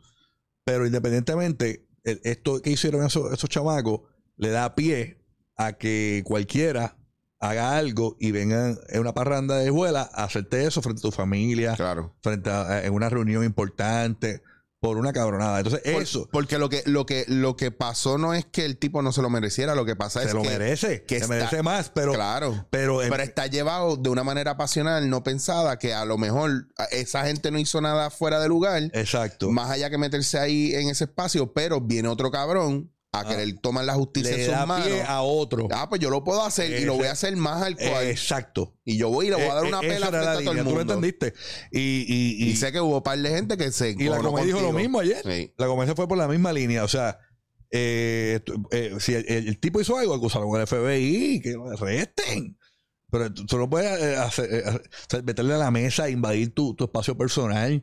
Pero independientemente, el- esto que hicieron esos, esos chamacos le da pie a que cualquiera haga algo y vengan en una parranda de escuela a hacerte eso frente a tu familia, claro, frente a en una reunión importante. por una cabronada. Entonces, Por- eso Porque lo que, lo, que, lo que pasó no es que el tipo no se lo mereciera, lo que pasa se es lo que. merece. que se está- merece más, pero. claro. Pero, Pero está llevado de una manera pasional, no pensada, que a lo mejor esa gente no hizo nada fuera de lugar, exacto. más allá que meterse ahí en ese espacio, pero viene otro cabrón a querer tomar la justicia Ah. Le en sus da manos. pie a otro. Ah, pues yo lo puedo hacer y lo voy a hacer más al cual. Exacto. y yo voy y le voy a dar Eh, una eh, pela frente a todo el línea, ¿Tú lo mundo. entendiste? Y, y, y, Y sé que hubo un par de gente que se y la Comay dijo lo mismo ayer. Sí. La se fue por la misma línea. O sea, eh, eh, si el, el- tipo hizo algo, acusaron al FBI, que lo arresten. Pero tú, tú no puedes eh, hacer, eh, hacer- meterle a la mesa, invadir tu, tu espacio personal.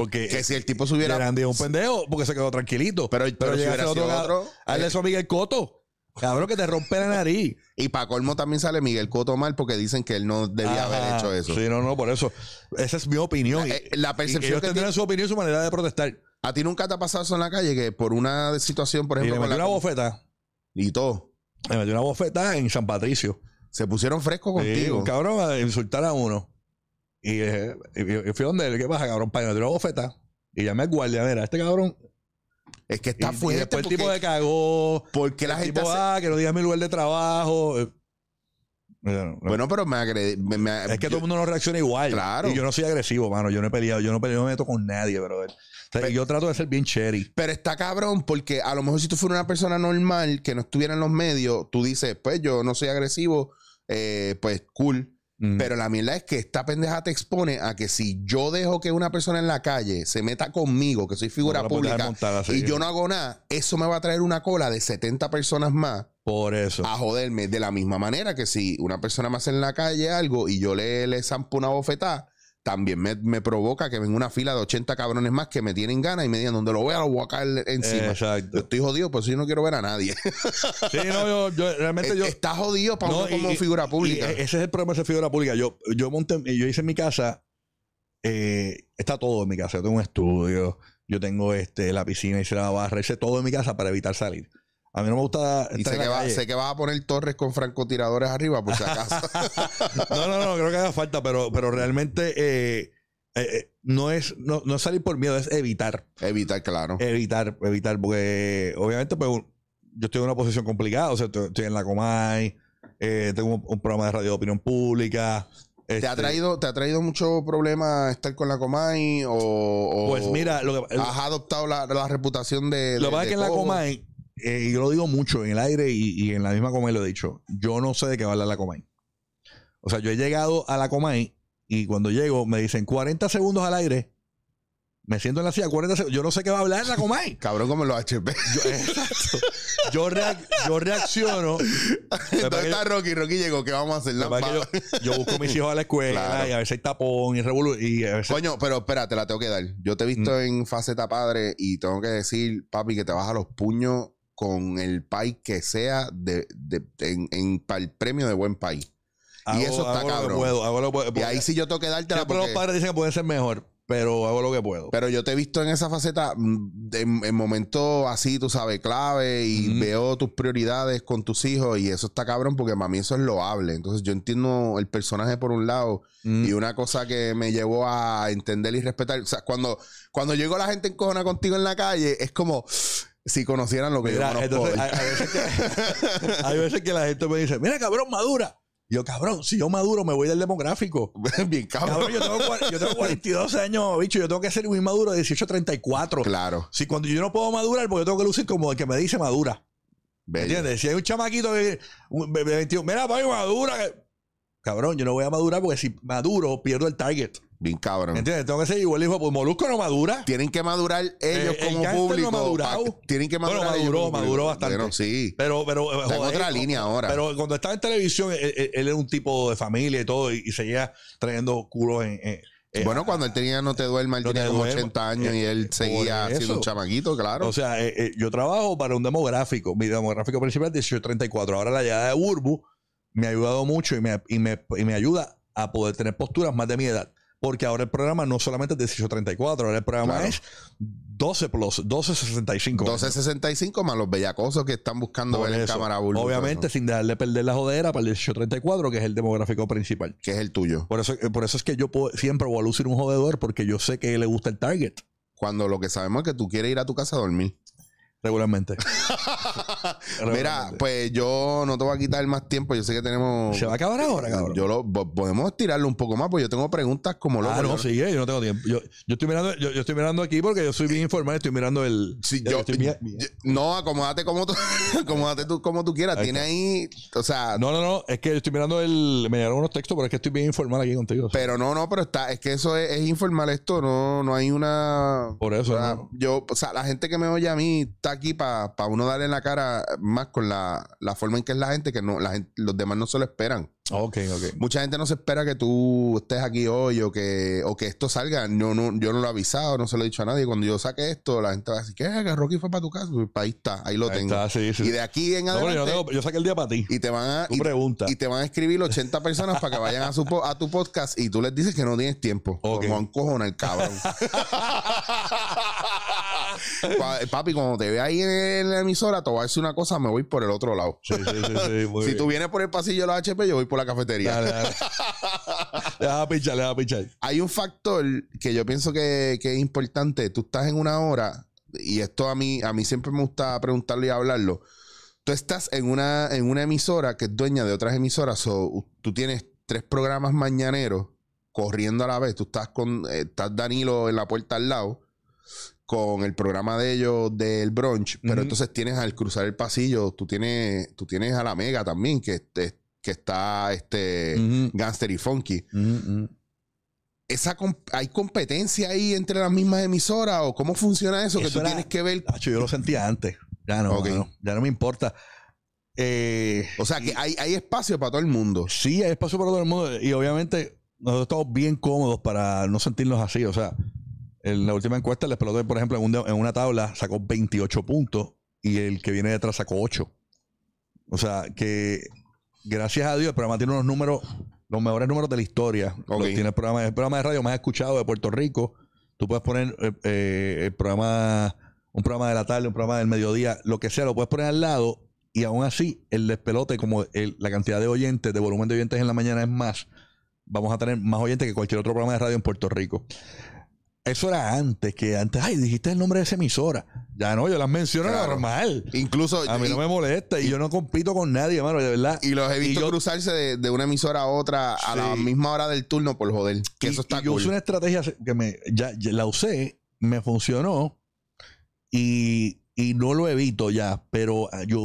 Porque Que si el tipo se hubiera. Grande es un pendejo porque se quedó tranquilito. Pero, pero, si llega hubiera sido otro, otro. Hazle eh, eso a Miguel Coto. Cabrón, que te rompe la nariz. y para colmo también sale Miguel Coto mal porque dicen que él no debía haber hecho eso. Sí, no, no, por eso. Esa es mi opinión. Y- Eh, la y percepción ellos que tendrán tiene- su opinión y su manera de protestar. A ti nunca te ha pasado eso en la calle que por una situación, por Y ejemplo, le con metió la- una bofeta. y todo, Le metió una bofeta en San Patricio. se pusieron frescos contigo. cabrón a insultar a uno. Y, eh, y- y fui donde él, ¿qué pasa, cabrón? Pa, me una bofeta. Y llamé al guardia, mira, este cabrón. es que Y, está y fuerte después el tipo de cagó. porque la el gente tipo, hace- ah, que no digas mi lugar de trabajo. Eh, bueno, Bueno, pero me agrede... me- me- es que yo- todo el mundo no reacciona igual. Claro. Y yo no soy agresivo, mano. Yo no he peleado, yo no peleo, no me meto con nadie. O sea, Pe- yo trato de ser bien cherry. Pero está cabrón porque a lo mejor si tú fueras una persona normal que no estuviera en los medios, tú dices, pues yo no soy agresivo, eh, pues cool. Mm. Pero la mierda es que esta pendeja te expone a que si yo dejo que una persona en la calle se meta conmigo, que soy figura No pública, y yo no hago nada, eso me va a traer una cola de 70 personas más Por eso. a joderme. De la misma manera que si una persona me hace en la calle algo y yo le, le zampo una bofetada, también me, me provoca que venga una fila de 80 cabrones más que me tienen ganas y me digan, donde lo vea, lo voy a caer encima. Yo estoy jodido, pues yo no quiero ver a nadie. Sí, no, yo, yo realmente yo. Está jodido para No, uno como y- figura y pública. ese es el problema de ser figura pública. Yo, yo monté, yo hice en mi casa, eh, está todo en mi casa. Yo tengo un estudio, yo tengo este, la piscina, hice la barra, hice todo en mi casa para evitar salir. A mí no me gusta Y sé que, va- sé que vas a poner torres con francotiradores arriba, por si acaso. [laughs] No, no, no, creo que haga falta, pero, pero realmente eh, eh, eh, no, es, no, no salir por miedo, es evitar. Evitar, claro. Evitar, evitar, porque obviamente pues yo estoy en una posición complicada, o sea, estoy, en la Comay, eh, tengo un, un programa de radio de opinión pública. ¿Te, ha este, traído, ¿Te ha traído mucho problema estar con la Comay? O, o Pues mira, lo que, has adoptado la, la reputación de. Lo que pasa es que en la? Comay, eh, y yo lo digo mucho en el aire y, y en la misma Comay lo he dicho, yo no sé de qué va a hablar la Comay. O sea, yo he llegado a la Comay y cuando llego me dicen 40 segundos al aire, me siento en la silla 40 segundos, yo no sé qué va a hablar la Comay. [laughs] Cabrón, como los HP. Yo, [laughs] exacto. Yo, reac- yo reacciono. [laughs] ¿Dónde está Rocky? Rocky llegó, ¿qué vamos a hacer? Yo, yo busco a mis hijos a la escuela Claro. y a veces hay tapón y veces Coño, pero espérate, la tengo que dar. Yo te he visto Mm. en faceta padre y tengo que decir, papi, que te vas a los puños con el país que sea de, de- en, en- para el premio de buen país. hago- eso está hago lo que cabrón. puedo, hago lo que puedo. Y ahí sí yo tengo que Siempre los porque... padres dicen que pueden ser mejor, pero hago lo que puedo. Pero yo te he visto en esa faceta mm, en, en momentos así, tú sabes, clave y veo tus prioridades con tus hijos y eso está cabrón porque para mí eso es loable. Entonces yo entiendo el personaje por un lado Mm. y una cosa que me llevó a entender y respetar. O sea, cuando, cuando llegó la gente encojona contigo en la calle, es como si conocieran lo que Mira, yo conozco. entonces, hay, hay veces que, [laughs] hay veces que la gente me dice, mira, cabrón, madura. Yo, cabrón, si yo maduro, me voy del demográfico. [laughs] Bien cabrón. Cabrón, yo tengo, yo tengo 42 años, bicho, yo tengo que ser muy maduro de 18 a 34. Claro. Si cuando yo no puedo madurar, porque yo tengo que lucir como el que me dice madura. bello. ¿Entiendes? Si hay un chamaquito de, de 21, mira, papi, madura. Cabrón, yo no voy a madurar porque si maduro, pierdo el target. Bien cabrón. ¿Entiendes? Tengo que ser igual, hijo, pues Molusco no madura. Tienen que madurar ellos Eh, el como no ha público. madurado. pa- tienen que Bueno, madurar. ellos maduró, como maduró público. bastante. Bueno, sí. Pero, pero. eh, Está en otra línea ahora. Pero cuando estaba en televisión, él, él- él era un tipo de familia y todo, y, y seguía trayendo culos en. en- eh, bueno, cuando él tenía No Te Duerma, él No tenía Te como Duerma. 80 años Eh, y él por seguía siendo un chamaquito, claro. O sea, eh, eh, yo trabajo para un demográfico. Mi demográfico principal es 1834. Ahora la llegada de Urbu me ha ayudado mucho y me, y me, y me ayuda a poder tener posturas más de mi edad. Porque ahora el programa no solamente es 1834, ahora el programa Claro. es 12 plus, 1265. 1265 más los bellacosos que están buscando Por ver en cámara Bulbo, Obviamente, sin dejarle perder la jodera para el 1834, que es el demográfico principal. que es el tuyo. Por eso, eh, por eso es que yo puedo- siempre voy a lucir un jodedor porque yo sé que le gusta el target. cuando lo que sabemos es que tú quieres ir a tu casa a dormir. Regularmente. [laughs] Mira, pues yo no te voy a quitar más tiempo. Yo sé que tenemos. Se va a acabar ahora, cabrón. Yo lo po- podemos estirarlo un poco más, porque yo tengo preguntas como loco. ah, no, sigue, yo no tengo tiempo. Yo, yo estoy mirando, yo, yo estoy mirando aquí porque yo soy bien informal, estoy mirando el. Sí, yo, estoy yo- no, acomódate como tú, [laughs] acomódate tú como tú quieras. Ahí Tiene ahí, o sea, No, no, no, es que yo estoy mirando el. Me llegaron unos textos, pero es que estoy bien informal aquí contigo. pero no, no, pero está, es que eso es, es informal esto, no, no hay una. Por eso, yo, o sea, la gente que me oye a mí está aquí para uno darle en la cara más con la, la forma en que es la gente, que no, la gente, los demás no se lo esperan. Ok, ok. Mucha gente no se espera que tú estés aquí hoy o que, o que esto salga. Yo no, yo no lo he avisado, no se lo he dicho a nadie. Cuando yo saque esto, la gente va a decir, ¿qué? Que Rocky fue para tu casa. Pues, ahí está, ahí lo Ahí tengo. está, sí, sí. Y de aquí en No, adelante. yo, tengo- yo saqué el día para ti. y te van a Tu y, y te van a escribir 80 personas para que vayan a su a tu podcast y tú les dices que no tienes tiempo. Ok. Como un cojón el cabrón. [laughs] Pa- Papi, cuando te ve ahí en la emisora, te voy a decir una cosa, me voy por el otro lado. Sí, sí, sí, sí, [laughs] muy si tú vienes por el pasillo de la HP, yo voy por la cafetería. Dale, dale. [laughs] Le vas a pichar, le vas a pichar. Hay un factor que yo pienso que, que es importante. Tú estás en una hora, y esto a mí, a mí siempre me gusta preguntarlo y hablarlo. Tú estás en una, en una emisora que es dueña de otras emisoras. o tú tienes tres programas mañaneros corriendo a la vez. Tú estás con, eh, estás Danilo en la puerta al lado con el programa de ellos del brunch, pero entonces tienes al cruzar el pasillo, tú tienes, tú tienes a la Mega también, que, este- que está este Gangster y Funky esa hay competencia ahí entre las mismas emisoras o cómo funciona eso, que tú era- tienes que ver Tacho, yo lo sentía antes. Ya no, mano, ya no me importa. Eh, o sea que hay, hay espacio para todo el mundo sí, hay espacio para todo el mundo. Y obviamente, nosotros estamos bien cómodos para no sentirnos así. O sea, en la última encuesta, el pelote, por ejemplo, en, un- en una tabla sacó 28 puntos y el que viene detrás sacó 8. O sea, que gracias a Dios, el programa tiene unos números, los mejores números de la historia. Tiene el programa, el programa de radio más escuchado de Puerto Rico. Tú puedes poner eh, eh, el programa, un programa de la tarde, un programa del mediodía, lo que sea, lo puedes poner al lado y aún así el despelote, como el- la cantidad de oyentes, de volumen de oyentes en la mañana es más, vamos a tener más oyentes que cualquier otro programa de radio en Puerto Rico. Eso era antes, que antes, ay, dijiste el nombre de esa emisora. Ya no, yo las menciono Claro. normal. incluso A mí no me molesta y, yo no compito con nadie, hermano, de verdad. y los he visto yo- cruzarse de, de una emisora a otra a la misma hora del turno por joder que Y- eso está yo cool usé una estrategia que me, ya, ya la usé, me funcionó y, y no lo evito ya, pero ah, yo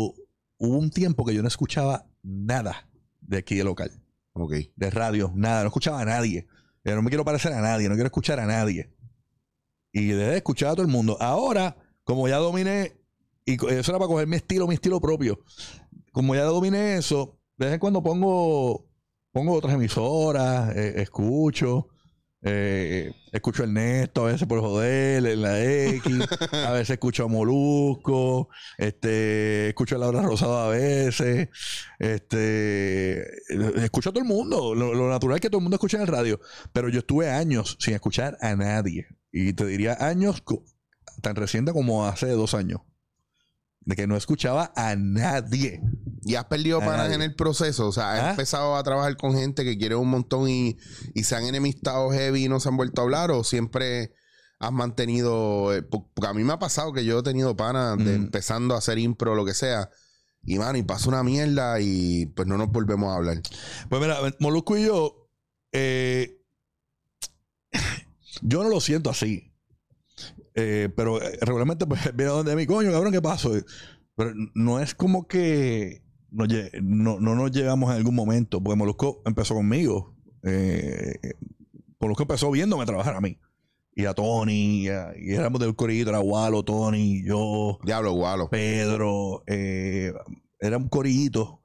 hubo un tiempo que yo no escuchaba nada de aquí de local, ok de radio, nada, no escuchaba a nadie. Yo no me quiero parecer a nadie, no quiero escuchar a nadie. Y de escuchar a todo el mundo. Ahora, como ya dominé, y eso era para coger mi estilo, mi estilo propio. Como ya dominé eso, de vez en cuando pongo, pongo otras emisoras, eh, escucho. Eh, escucho a Ernesto a veces por joder en la X, [laughs] a veces escucho a Molusco, este, escucho a Laura Rosado a veces, este, escucho a todo el mundo, lo, lo natural es que todo el mundo escuche en el radio, pero yo estuve años sin escuchar a nadie, y te diría años tan reciente como hace dos años, de que no escuchaba a nadie. y has perdido A panas nadie. en el proceso o sea has ¿Ah? empezado a trabajar con gente que quiere un montón y, y se han enemistado heavy y no se han vuelto a hablar o siempre has mantenido eh, po- porque a mí me ha pasado que yo he tenido panas de Mm. empezando a hacer impro o lo que sea y mano y pasa una mierda y pues no nos volvemos a hablar Pues mira, Molusco y yo, eh, yo no lo siento así. Eh, pero eh, regularmente pues, [laughs] viene donde mi coño, cabrón, ¿qué pasó? Pero no es como que lle- no, no nos llegamos en algún momento, porque Molusco empezó conmigo. Eh, Molusco empezó viéndome trabajar a mí. Y a Tony, y, a- y éramos del corillito, era Walo, Tony, yo, diablo gualo Pedro, eh, era un corillito.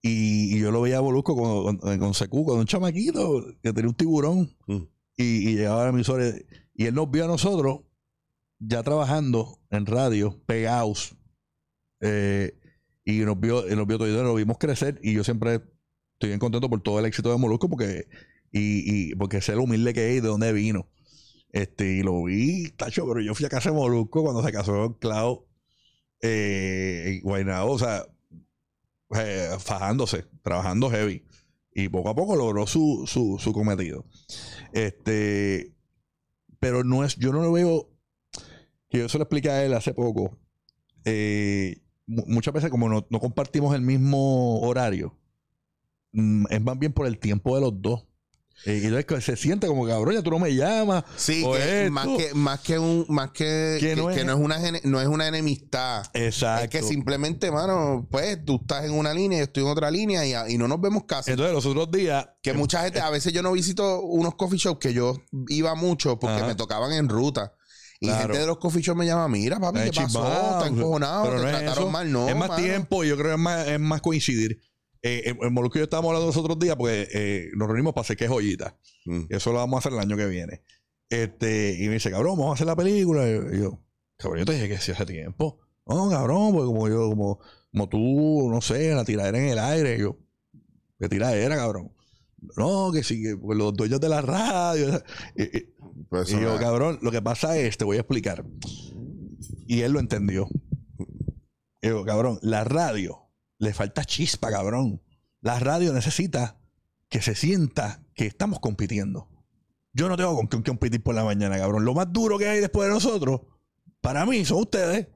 Y, y yo lo veía a Molusco con, con, con Secu, con un chamaquito que tenía un tiburón. Mm. Y, y llegaba a la emisora. Y él nos vio a nosotros ya trabajando en radio, pegados. eh, y nos vio, y nos vio todo nos vimos crecer. Y yo siempre estoy bien contento por todo el éxito de Molusco porque, y, y porque sé lo humilde que es y de dónde vino. Este, y lo vi, tacho, pero yo fui a casa de Molusco cuando se casó con Clau eh, en Guaynabo, o sea, eh, fajándose, trabajando heavy. Y poco a poco logró su, su, su cometido. Este, pero no es, yo no lo veo que yo se lo expliqué a él hace poco. Eh, mu- muchas veces, como no, no compartimos el mismo horario, mm, es más bien por el tiempo de los dos. Eh, y entonces que se siente como cabrón, ya tú no me llamas. Sí, que más que, más que un, más que, Que no que es- no es una no es una enemistad. Exacto. Es que simplemente, mano, pues tú estás en una línea, yo estoy en otra línea y, y no nos vemos casi. Entonces, los otros días. que mucha gente, a veces yo no visito unos coffee shops que yo iba mucho porque Ajá. me tocaban en ruta. Y Claro. gente de los coffee shops me llama, mira, papi, ¿qué pasó? chimbao, Está encojonado, pero te no es trataron eso. mal, no. es más mano. tiempo, yo creo que es más, es más coincidir. Eh, el Molusco y yo estábamos hablando los otros días porque eh, nos reunimos para hacer que joyita. Mm. Eso lo vamos a hacer el año que viene. Este, y me dice, cabrón, vamos a hacer la película. Y yo, y yo, cabrón, yo te dije que sí hace tiempo. No, cabrón, porque como yo, como, como tú, no sé, la tiradera en el aire. Y yo, ¿qué tiradera, cabrón? No, que sí, que los dueños de la radio. Y, y- Pues y yo, cabrón, lo que pasa es, te voy a explicar. Y él lo entendió. Y yo, cabrón, la radio le falta chispa, cabrón. La radio necesita que se sienta que estamos compitiendo. Yo no tengo con quién competir por la mañana, cabrón. Lo más duro que hay después de nosotros, para mí, son ustedes.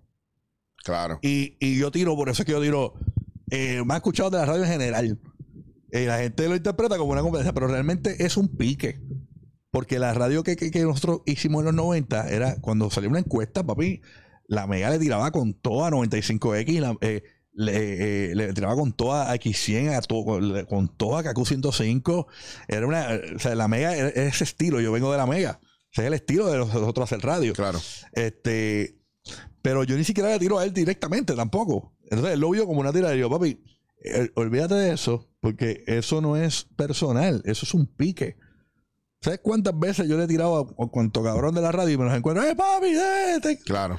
Claro. Y, y yo tiro, por eso es que yo tiro, eh, me ha escuchado de la radio en general. Eh, la gente lo interpreta como una competencia, pero realmente es un pique. Porque la radio que, que- que nosotros hicimos en los 90 era cuando salió una encuesta, papi, la Mega le tiraba con toda 95X, la- eh, le, eh, le tiraba con toda a X100, a to- con, toda KQ 105. Era una, o sea, la Mega es ese estilo. Yo vengo de la Mega. Ese es el estilo de nosotros hacer radio. Claro. Este, pero yo ni siquiera le tiro a él directamente tampoco. Entonces él lo vio como una tirada. Y yo, papi, eh, olvídate de eso, porque eso no es personal, eso es un pique. ¿Sabes cuántas veces yo le he tirado a, a cuanto cabrón de la radio y me los encuentro? ¡Eh, papi! eh, te-". Claro.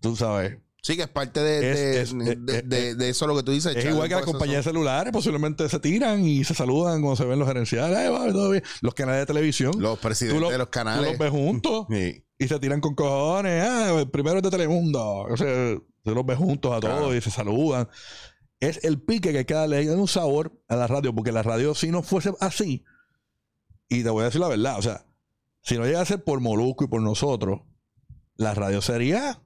Tú sabes. Sí, que es parte de, Es- de, es- de- es- de- de eso lo que tú dices. Es igual que las de compañías sazón. celulares, posiblemente se tiran y se saludan cuando se ven los gerenciales. ¡Eh, papi, todo bien! Los canales de televisión. Los presidentes Tú lo- de los tú canales. los ves juntos. Sí. y se tiran con cojones. Ah, el primero es de Telemundo. O sea, se los ve juntos a todos y se saludan. Es el pique que hay que darle hay que darle un sabor a la radio, porque la radio, si no fuese así, y te voy a decir la verdad, o sea, si no llega a ser por Molusco y por nosotros, la radio sería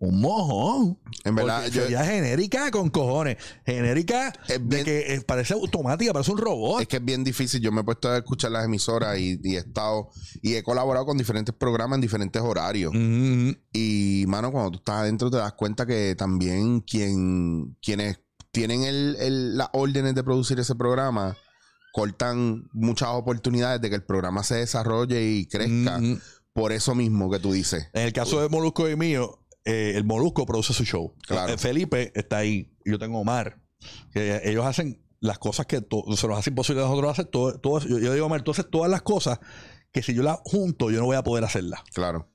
un mojón. En verdad, yo, sería genérica con cojones. Genérica Es de bien- que eh, parece automática, parece un robot. es que es bien difícil. Yo me he puesto a escuchar las emisoras y, y he estado y he colaborado con diferentes programas en diferentes horarios. Y, mano, cuando tú estás adentro te das cuenta que también quien, quienes tienen el, el- las órdenes de producir ese programa cortan muchas oportunidades de que el programa se desarrolle y crezca Ujú. por eso mismo que tú dices. En el caso de Molusco y mío, eh, el Molusco produce su show. Claro. Eh, Felipe está ahí. Yo tengo Omar. Que ellos hacen las cosas que se nos hace imposible a nosotros hacer. Todo, todo yo, yo digo, Omar, tú haces todas las cosas que si yo las junto, yo no voy a poder hacerlas. Claro.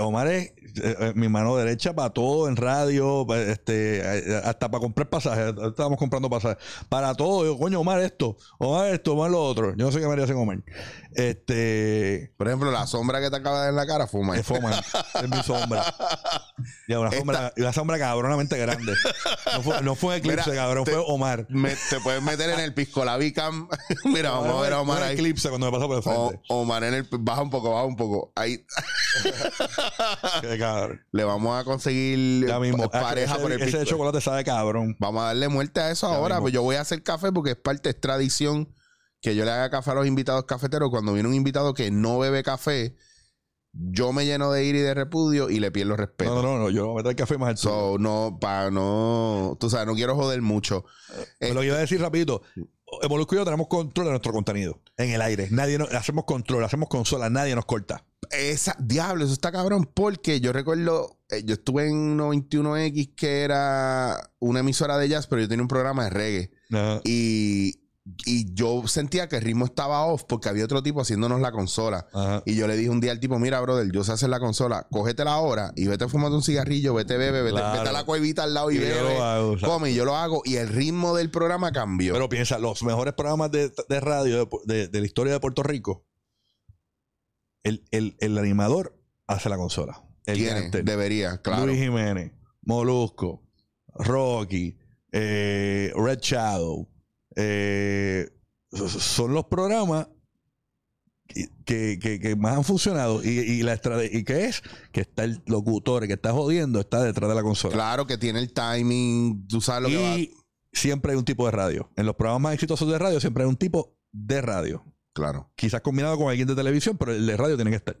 Omar es eh, eh, mi mano derecha para todo en radio, este, eh, hasta para comprar pasajes. Estábamos comprando pasajes. Para todo. Yo, coño, Omar esto, Omar esto, Omar lo otro. Yo no sé qué me haría sin Omar. Este. Por ejemplo, la sombra que te acaba de dar en la cara fue Omar. Es es mi sombra. Ya, una Esta- sombra, una sombra cabronamente grande. No fue, no fue Eclipse, Mira, cabrón, te- fue Omar. Me- te puedes meter en el pisco la Vicam. [laughs] Mira, vamos a ver a Omar ahí. Eclipse cuando me pasó por el O- frente. Omar en el baja un poco, baja un poco. Ahí [laughs] [laughs] Qué cabrón. le vamos a conseguir Ya mismo. pa- pareja ese, por el ese chocolate sabe cabrón. Vamos a darle muerte a eso Ya ahora. mismo. Pues yo voy a hacer café porque es parte, es tradición que yo le haga café a los invitados cafeteros. Cuando viene un invitado que no bebe café, yo me lleno de ira y de repudio y le pierdo respeto. No, no, no, no, yo voy a meter café más al. So, no, para no, tú sabes, no quiero joder mucho. Pero lo que iba a decir rapidito. Molusco y yo tenemos control de nuestro contenido. En el aire. Nadie nos, hacemos control, hacemos consola, nadie nos corta. Esa, diablo, eso está cabrón, porque yo recuerdo, eh, yo estuve en 91X, que era una emisora de jazz, pero yo tenía un programa de reggae. Y, y yo sentía que el ritmo estaba off porque había otro tipo haciéndonos la consola. Ajá. Y yo le dije un día al tipo, mira, brother, yo sé hacer la consola, cógetela ahora y vete fumando un cigarrillo, vete bebe, vete, Claro. vete a la cuevita al lado y, Y yo bebe. lo hago, o sea. come, y yo lo hago. Y el ritmo del programa cambió. Pero piensa, los mejores programas de, de radio de, de- de la historia de Puerto Rico, el, el- el animador hace la consola. El Tiene, debería, claro. Luis Jiménez, Molusco, Rocky, eh, Red Shadow. eh, son los programas que, que, que más han funcionado. Y, y la estrategia, ¿y qué es? Que está el locutor que está jodiendo, está detrás de la consola. Claro que tiene el timing, tú sabes lo que va. y siempre hay un tipo de radio. En los programas más exitosos de radio siempre hay un tipo de radio. Claro. Quizás combinado con alguien de televisión, pero el de radio tiene que estar.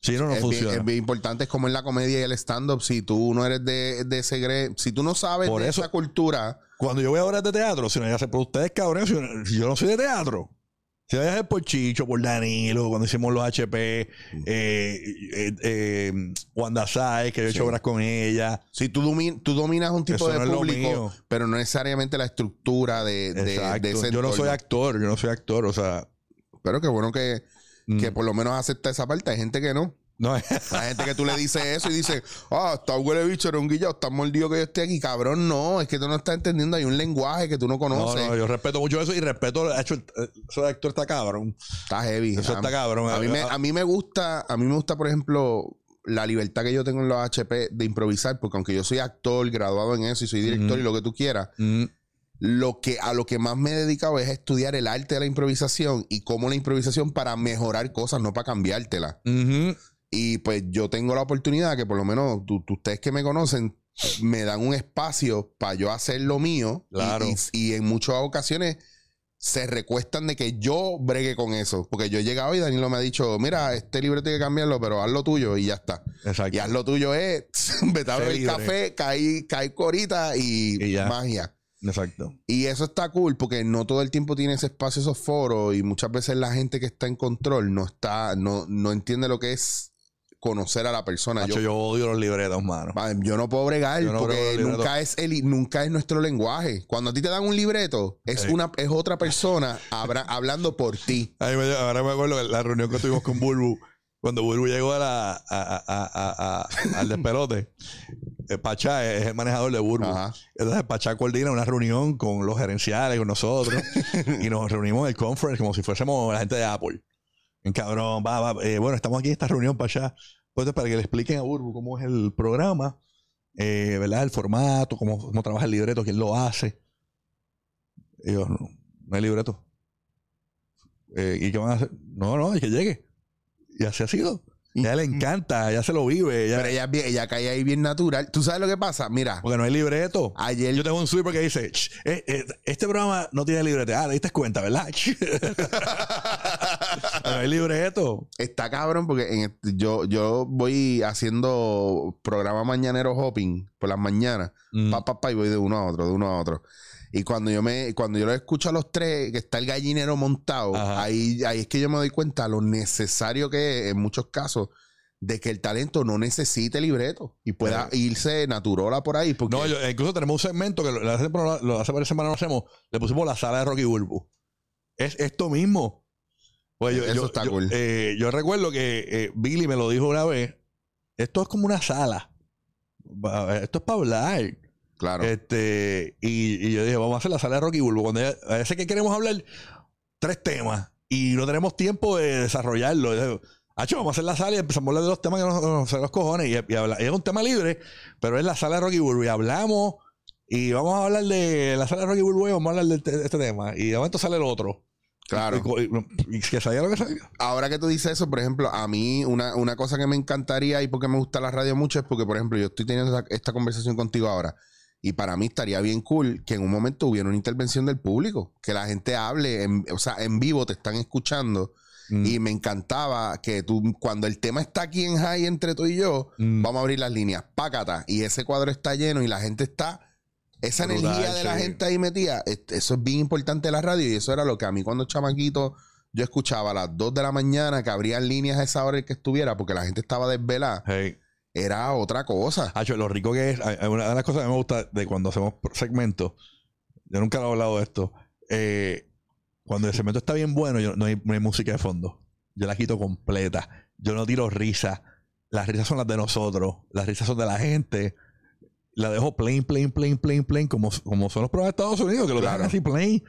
Si no, no es, bien, funciona. es bien importante, es como en la comedia y el stand-up. Si tú no eres de, de ese gre- si tú no sabes Por de eso- esa cultura, Cuando yo voy a obras de teatro, si no ya sé, pero ustedes cabrones, si yo, si yo no soy de teatro. Si voy a por Chicho, por Danilo, cuando hicimos los HP, eh, eh, eh, Wanda que yo he hecho Sí. obras con ella. si tú, domi- tú dominas un tipo Eso de no público, pero no necesariamente la estructura de, de, de ese yo no soy actor, yo no soy actor, o sea. Pero qué bueno que, mm, que por lo menos acepta esa parte. Hay gente que no. no, [laughs] Hay gente que tú le dices eso y dice, ah, está huele bicho, era un guillado, está mordido que yo esté aquí. Cabrón, no, es que tú no estás entendiendo. Hay un lenguaje que tú no no, conoces. no, yo respeto mucho eso y respeto, hecho, eso de actor está cabrón. Está heavy. Eso a, está cabrón. a mí me, a mí me gusta, a mí me gusta, por ejemplo, la libertad que yo tengo en los HP de improvisar, porque aunque yo soy actor, graduado en eso y soy director y lo que tú quieras, Mm, lo que a lo que más me he dedicado es estudiar el arte de la improvisación y cómo la improvisación para mejorar cosas, no para cambiártela. ujú. Y pues yo tengo la oportunidad que por lo menos tú- tú- ustedes que me conocen me dan un espacio para yo hacer lo mío. Y- Claro. Y, y en muchas ocasiones se recuestan de que yo bregue con eso. Porque yo he llegado y Danilo me ha dicho, mira, este libro tiene que cambiarlo, pero haz lo tuyo y ya está. Exacto. Y haz lo tuyo es, [laughs] vete a beber café, caí, caí corita y, magia. Exacto. Y eso está cool porque no todo el tiempo tiene ese espacio, esos foros y muchas veces la gente que está en control no está, no, no entiende lo que es conocer a la persona. Macho, Yo, yo odio los libretos, mano. Va, yo no puedo bregar no porque nunca es el, nunca es nuestro lenguaje. Cuando a ti te dan un libreto, es una es otra persona habra- hablando por ti. [laughs] Ay, me- ahora me acuerdo la reunión que tuvimos con Bulbu. Cuando Bulbu llegó a la, a, a- al despelote, Pachá es el manejador de Bulbu. Ajá. Entonces Pachá coordina una reunión con los gerenciales, con nosotros, y nos reunimos en el conference como si fuésemos la gente de Apple. En cabrón, va, va, eh, bueno, estamos aquí en esta reunión, Pachá. Pues para que le expliquen a Bulbu cómo es el programa, eh, ¿verdad? El formato, cómo, cómo trabaja el libreto, quién lo hace. Y yo, no, no hay libreto. Eh, ¿Y qué van a hacer? No, no, es que llegue. Y así ha sido. Ella le encanta, ella se lo vive. ella- Pero ella, ella cae ahí bien natural. ¿Tú sabes lo que pasa? Mira, porque no hay libreto. ayer Yo tengo un sweeper que dice, "Ch, eh, eh, este programa no tiene libreto. Ah, te diste cuenta, ¿verdad? no [laughs] hay libreto. Está cabrón porque en este- yo, yo voy haciendo programa mañanero hopping por las mañanas. Mm. Pa, pa, pa, y voy de uno a otro, de uno a otro. Y cuando yo me, cuando yo lo escucho a los tres, que está el gallinero montado, Ajá. ahí, ahí es que yo me doy cuenta lo necesario que es, en muchos casos, de que el talento no necesite libreto y pueda irse naturola por ahí. Porque No, yo- incluso tenemos un segmento que lo, lo hace, lo- hace varias semanas lo hacemos. Le pusimos la sala de Rocky Bulbu. Es esto mismo. Pues yo, Eso yo- está yo- cool. eh, yo recuerdo que eh, Billy me lo dijo una vez. Esto es como una sala. Esto es para hablar. Claro, Este, y, y yo dije, vamos a hacer la sala de Rocky Bulbo. Cuando ya- a veces que queremos hablar tres temas y no tenemos tiempo de desarrollarlo. Yo Hacho, vamos a hacer la sala y empezamos a hablar de los temas que nos, nos los cojones. Y, y habla- y es un tema libre, pero es la sala de Rocky Bulbo. Y hablamos y vamos a hablar de la sala de Rocky Bulbo y vamos a hablar de este, de este tema. Y de momento sale el otro. claro. Y, que salga lo que salga. Ahora que tú dices eso, por ejemplo, a mí una, una cosa que me encantaría y porque me gusta la radio mucho es porque, por ejemplo, yo estoy teniendo esta, esta conversación contigo ahora y para mí estaría bien cool que en un momento hubiera una intervención del público, que la gente hable, en- o sea, en vivo te están escuchando Mm. y me encantaba que tú, cuando el tema está aquí en high entre tú y yo, Mm. vamos a abrir las líneas, pácata, y ese cuadro está lleno y la gente está... Esa Brutal, energía de la gente ahí metida, es- eso es bien importante en la radio y eso era lo que a mí cuando chamaquito yo escuchaba a las 2 de la mañana que abrían líneas a esa hora el que estuviera porque la gente estaba desvelada. Hey. Era otra cosa. Hacho, lo rico que es, hay una de las cosas que me gusta de cuando hacemos segmentos, yo nunca he hablado de esto, eh, cuando el segmento está bien bueno, yo, no, hay, no hay música de fondo. Yo la quito completa. Yo no tiro risa. Las risas son las de nosotros. Las risas son de la gente. La dejo plain, plain, plain, plain, plain, como, como son los programas de Estados Unidos, que lo dejan Claro. así plain.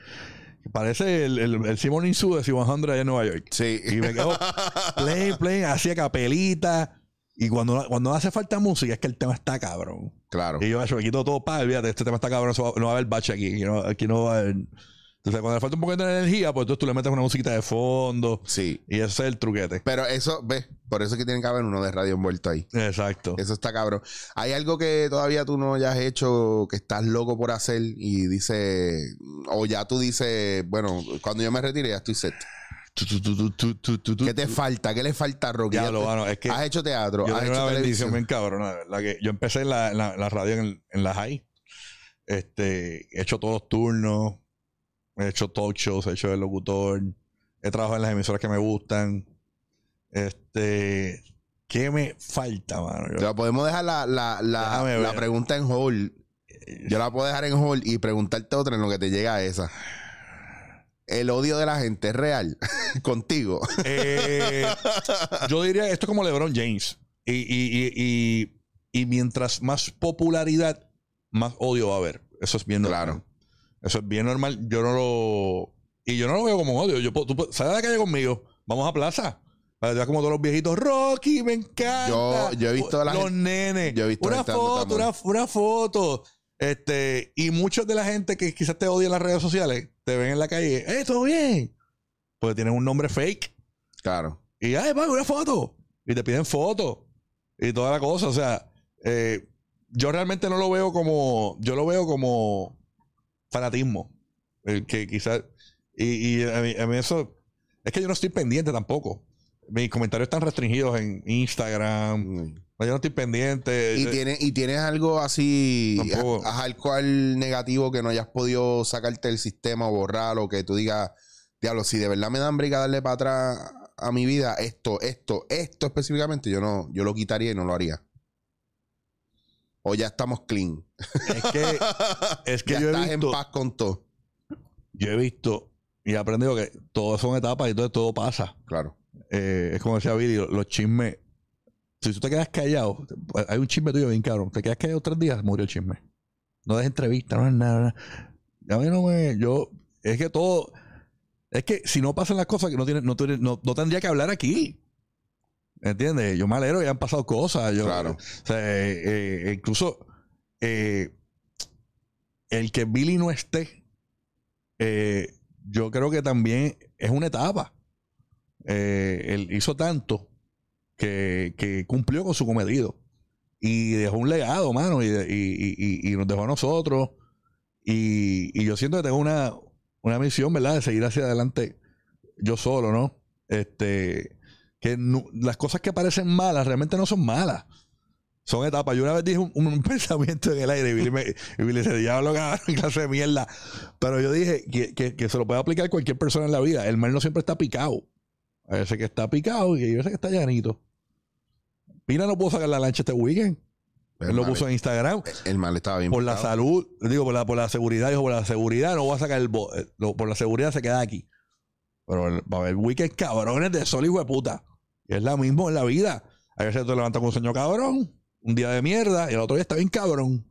Parece el, el, el Simon Insu de 100 allá en Nueva York. Sí. Y me quedo [laughs] plain, plain, hacía capelita. Y cuando, cuando hace falta música es que el tema está cabrón. claro. Y yo, yo me quito todo para, olvídate, este tema está cabrón, no va a haber bache aquí. Aquí no, aquí no va a haber. Entonces, cuando le falta un poquito de energía, pues entonces tú le metes una musiquita de fondo. Sí. Y ese es el truquete. Pero eso, ves, por eso es que tiene que haber uno de radio envuelto ahí. Exacto. Eso está cabrón. ¿Hay algo que todavía tú no hayas hecho que estás loco por hacer y dice, o ya tú dices, bueno, cuando yo me retire ya estoy set? ¿Qué te falta? ¿Qué le falta a Rocky? Ya lo, mano, es que has hecho teatro, yo has hecho una bendición bien que yo empecé en la, en la- radio en, en la high. Este, he hecho todos los turnos, he hecho talk shows, he hecho el locutor, he trabajado en las emisoras que me gustan. Este, ¿qué me falta, mano? Yo- podemos dejar la, la, la, pregunta en hold. Yo la puedo dejar en hold y preguntarte otra en lo que te llega a esa. El odio de la gente es real [laughs] contigo. Eh, [laughs] yo diría esto es como LeBron James. Y, y- y- y- y mientras más popularidad, más odio va a haber. Eso es bien normal. Claro. Eso es bien normal. Yo no lo. Y yo no lo veo como odio. Yo, puedo- tú, sal a la calle conmigo. Vamos a plaza. Veas como todos los viejitos. Rocky, me encanta. Yo- yo he visto a la Los gente- nenes. yo he visto una foto, amor. una, una foto. Este, y muchos de la gente que quizás te odia en las redes sociales te ven en la calle. ¡Eh, todo bien! Porque tienen un nombre fake. Claro. Y, ay, papi, una foto. Y te piden foto. Y toda la cosa. O sea, eh, yo realmente no lo veo como. Yo lo veo como fanatismo. El que quizás. Y, y a, mí, a mí eso. Es que yo no estoy pendiente tampoco. Mis comentarios están restringidos en Instagram. Yo no estoy pendiente. Y Eh, tienes, y tienes algo así, algo al negativo que no hayas podido sacarte del sistema o borrar o que tú digas, diablo, si de verdad me dan briga darle para atrás a mi vida, esto, esto, esto específicamente, yo no, yo lo quitaría y no lo haría. O ya estamos clean. Es que, es [laughs] que ya yo he estás visto. en paz con todo. Yo he visto y he aprendido que todo son etapas y entonces todo pasa. Claro. Eh, es como decía Billy, los chismes. Si tú te quedas callado, hay un chisme tuyo bien cabrón. Te quedas callado tres días, murió el chisme. No des entrevista, no es nada. A mí no me. Yo. Es que todo. Es que si no pasan las cosas, que no, no, tiene- no, no tendría que hablar aquí. ¿Entiendes? Yo me alegro que han pasado cosas. Yo, Claro. O sea, eh, eh, incluso eh, el que Billy no esté, yo creo que también es una etapa. Eh, él hizo tanto que, cumplió con su cometido y dejó un legado, mano, y, nos dejó a nosotros. Y, yo siento que tengo una, misión, ¿verdad?, de seguir hacia adelante yo solo, ¿no? Este, que las cosas que parecen malas realmente no son malas. Son etapas. Yo una vez dije un, [laughs] pensamiento en el aire y Billy, me, y Billy se diablo, cabrón, [laughs] clase de mierda. Pero yo dije que, que- que se lo puede aplicar cualquier persona en la vida. El mal no siempre está picado. Veces que está picado y a veces que está llanito. Pina no pudo sacar la lancha este weekend. El Él lo mal- puso en Instagram. El mal estaba bien. Por la salud, digo, por la, por la seguridad, dijo, por la seguridad no voy a sacar el... bo- eh, lo- por la seguridad se queda aquí. Pero el- va a haber weekend cabrones de sol, hijo de puta. Y es lo mismo en la vida. A veces te levantas con un sueño cabrón, un día de mierda, y el otro día está bien cabrón.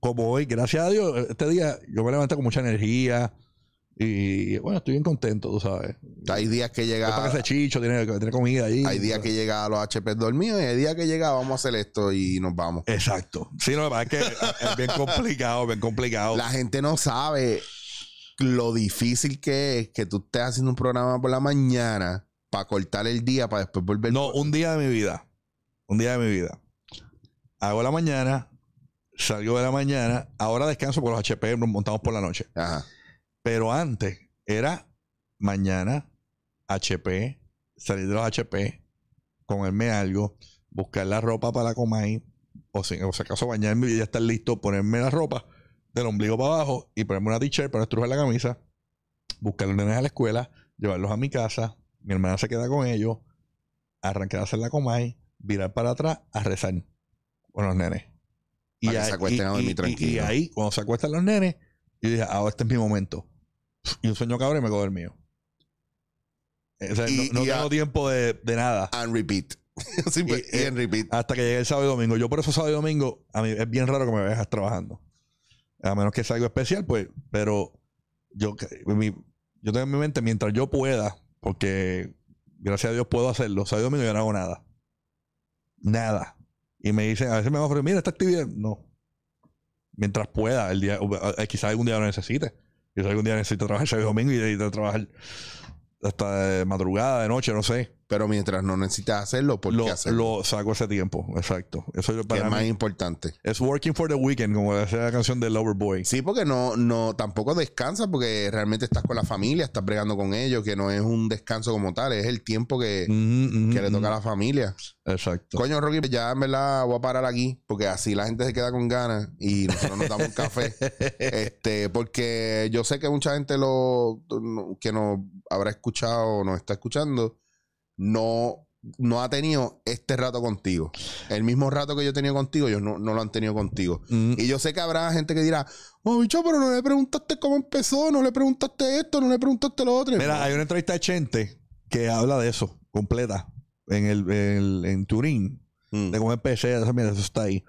Como hoy, gracias a Dios, este día yo me levanté con mucha energía. Y bueno, estoy bien contento, tú sabes. Hay días que para llega, que ese chicho tiene, tiene comida ahí. hay días que llega a los HP dormidos y hay días que llega, vamos a hacer esto y nos vamos. Exacto. Sí, no, lo que pasa es que es bien complicado, bien complicado. La gente no sabe lo difícil que es que tú estés haciendo un programa por la mañana para cortar el día para después volver. No, un día de mi vida. Un día de mi vida. Hago la mañana, salgo de la mañana, ahora descanso porque los HP nos montamos por la noche. Ajá. Pero antes era mañana, HP, salir de los HP, comerme algo, buscar la ropa para la Comay, o si, o si acaso bañarme y ya estar listo, ponerme la ropa del ombligo para abajo y ponerme una t-shirt para estrujar la camisa, buscar los nenes a la escuela, llevarlos a mi casa, mi hermana se queda con ellos, arrancar a hacer la Comay, virar para atrás a rezar con los nenes. Para que ahí- se acuesten a dormir y- y- tranquilos. y ahí, cuando se acuestan los nenes, yo dije, ahora este es mi momento. Y un sueño cabrón y me cojo el mío. O sea, Y- no no y a- tengo tiempo de, de nada. And repeat. [laughs] Simple- Y, y eh, en repeat. Hasta que llegue el sábado y domingo. Yo por eso sábado y domingo, a mí es bien raro que me dejas trabajando. A menos que sea algo especial, pues, pero yo, mi- yo tengo en mi mente mientras yo pueda, porque gracias a Dios puedo hacerlo, sábado y domingo yo no hago nada. Nada. Y me dicen, a veces me ofrecen, mira esta actividad. No. Mientras pueda, el día, quizás algún día lo necesite. Y si algún día necesito trabajar [laughs] sábado y domingo y necesito trabajar hasta madrugada, de noche, no sé. Pero mientras no necesitas hacerlo, ¿por Lo, qué hacerlo? lo saco ese tiempo, exacto. Eso es para es más mí. importante. Es working for the weekend, como decía la canción de Loverboy. Sí, porque no, no, tampoco descansas porque realmente estás con la familia, estás bregando con ellos, que no es un descanso como tal, es el tiempo que, que le toca a la familia. Exacto. Coño, Rocky, ya en verdad voy a parar aquí, porque así la gente se queda con ganas y nosotros nos damos un café. [laughs] Este, porque yo sé que mucha gente lo que nos habrá escuchado o nos está escuchando, no, no ha tenido este rato contigo. El mismo rato que yo he tenido contigo, ellos no, no lo han tenido contigo. Mm, Y yo sé que habrá gente que dirá, oh, bicho, pero no le preguntaste cómo empezó, no le preguntaste esto, no le preguntaste lo otro. Mira, hay una entrevista de Chente que habla de eso, completa, en el, el- en Turín, Mm. de cómo empecé, de esa mierda, eso está ahí.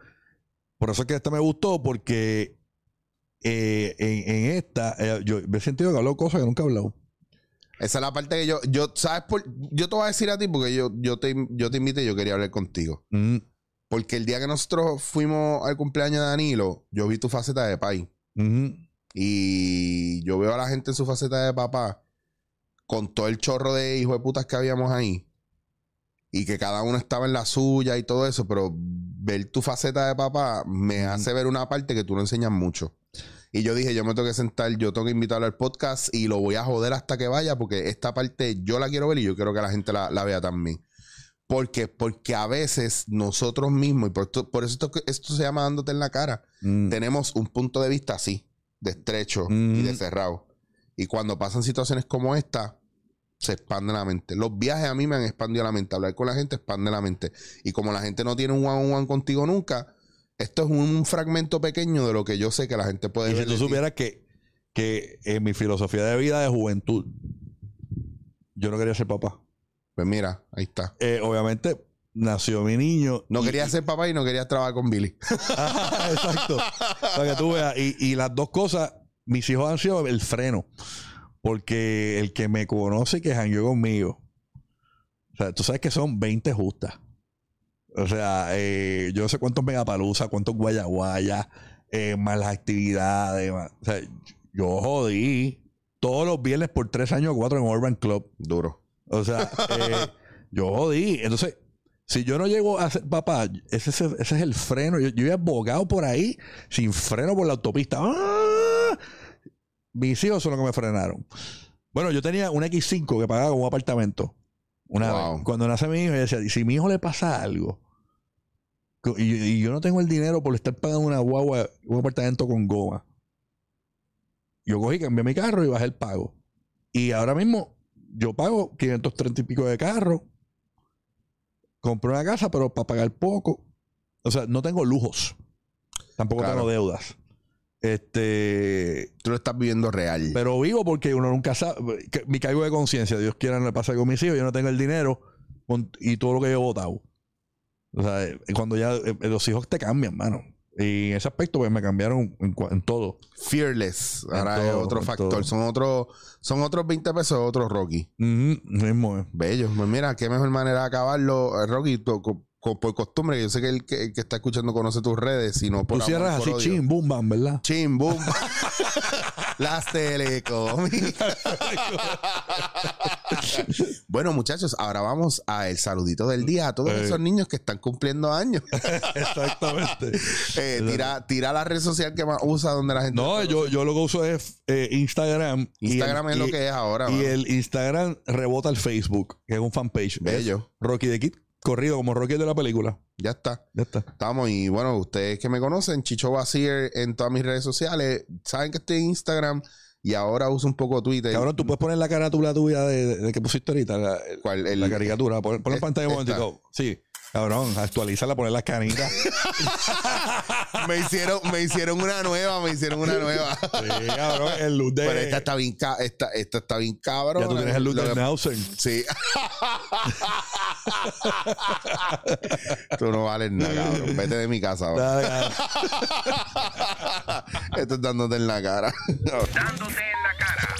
Por eso es que esta me gustó, porque eh, en, en esta, eh, yo me he sentido que habló cosas que nunca he hablado. Esa es la parte que yo, yo, ¿sabes? Por, yo te voy a decir a ti porque yo, yo, te, yo te invité y yo quería hablar contigo. Mm, Porque el día que nosotros fuimos al cumpleaños de Danilo, yo vi tu faceta de pai. ujú. Y yo veo a la gente en su faceta de papá con todo el chorro de hijos de putas que habíamos ahí. Y que cada uno estaba en la suya y todo eso. Pero ver tu faceta de papá me hace ver una parte que tú no enseñas mucho. Y yo dije, yo me tengo que sentar, yo tengo que invitarlo al podcast y lo voy a joder hasta que vaya porque esta parte yo la quiero ver y yo quiero que la gente la, la vea también. ¿Por qué? Porque a veces nosotros mismos, y por, esto- por eso esto, esto se llama dándote en la cara, Mm. tenemos un punto de vista así, de estrecho y de Ujú. cerrado. Y cuando pasan situaciones como esta, se expande la mente. Los viajes a mí me han expandido la mente. Hablar con la gente expande la mente. Y como la gente no tiene un one on one contigo nunca, esto es un fragmento pequeño de lo que yo sé que la gente puede Y si ver tú de ti. supieras que, que en mi filosofía de vida de juventud, yo no quería ser papá. Pues mira, ahí está. Eh, obviamente, nació mi niño. No y- quería ser papá y no quería trabajar con Billy. Ajá, [laughs] exacto. Para que tú veas. Y, y las dos cosas, mis hijos han sido el freno. Porque el que me conoce y que jangueó conmigo, o sea, tú sabes que son 20 justas. O sea, eh, yo no sé cuántos megapalusa, cuántos guayaguaya, eh, más las actividades. más- o sea, yo jodí todos los viernes por tres años o cuatro en Urban Club. Duro. O sea, eh, [laughs] yo jodí. Entonces, si yo no llego a ser papá, ese, es el- ese es el freno. Yo, yo he abogado por ahí sin freno por la autopista. ¡Ah! Mis hijos son los que me frenaron. Bueno, yo tenía un X5 que pagaba con un apartamento. Una Wow. vez. Cuando nace mi hijo, yo decía, "Y si a mi hijo le pasa algo, y, y yo no tengo el dinero por estar pagando una guagua, un apartamento con goma. Yo cogí, cambié mi carro y bajé el pago. Y ahora mismo yo pago 530 y pico de carro. Compré una casa, pero para pagar poco. O sea, no tengo lujos. Tampoco Claro. tengo deudas. Este. Tú lo estás viviendo real. Pero vivo porque uno nunca sabe. que- Mi cargo de conciencia, Dios quiera, no le pasa con mis hijos. Yo no tengo el dinero con- y todo lo que yo he votado. O sea, eh, cuando ya eh, los hijos te cambian, mano. Y en ese aspecto, pues me cambiaron en, todo. Fearless. En Ahora es otro factor. todo. Son otros son otros 20 pesos, otros Rocky. Mismo, eh. Bello. Pues mira, qué mejor manera de acabarlo, eh, Rocky. tú, por costumbre, yo sé que el que, el que está escuchando conoce tus redes, sino por Tú cierras así, chim, boom, bam, ¿verdad? Chim, boom. [laughs] Las telecómicas. [laughs] bueno, muchachos, ahora vamos a el saludito del día a todos Eh. esos niños que están cumpliendo años. [laughs] Exactamente. Eh, tira, tira la red social que más usa donde la gente. No, yo, yo lo que uso es eh, Instagram. Instagram el- es lo y- que es ahora. Y mano. el Instagram rebota el Facebook, que es un fanpage. Bello. Rocky de Kid, corrido como Rocky de la película. Ya está. Ya está. Estamos y bueno, ustedes que me conocen, Chicho Basier en todas mis redes sociales, saben que estoy en Instagram y ahora uso un poco Twitter. Cabrón, tú puedes poner la carátula tuya de, de- de que pusiste ahorita, la, ¿Cuál? El- la caricatura. Pon, pon es- pantalla un momentico. Sí. Cabrón, actualízala, poner las canitas. [laughs] me hicieron, me hicieron una nueva, me hicieron una nueva. sí, cabrón, el look de... Pero esta está bien, ca- esta, esta está bien cabrón. ya tú tienes el look Lo de que- Nausen. Sí. tú no vales nada, cabrón. Vete de mi casa. ahora. Esto es dándote en la cara. Dándote en la cara.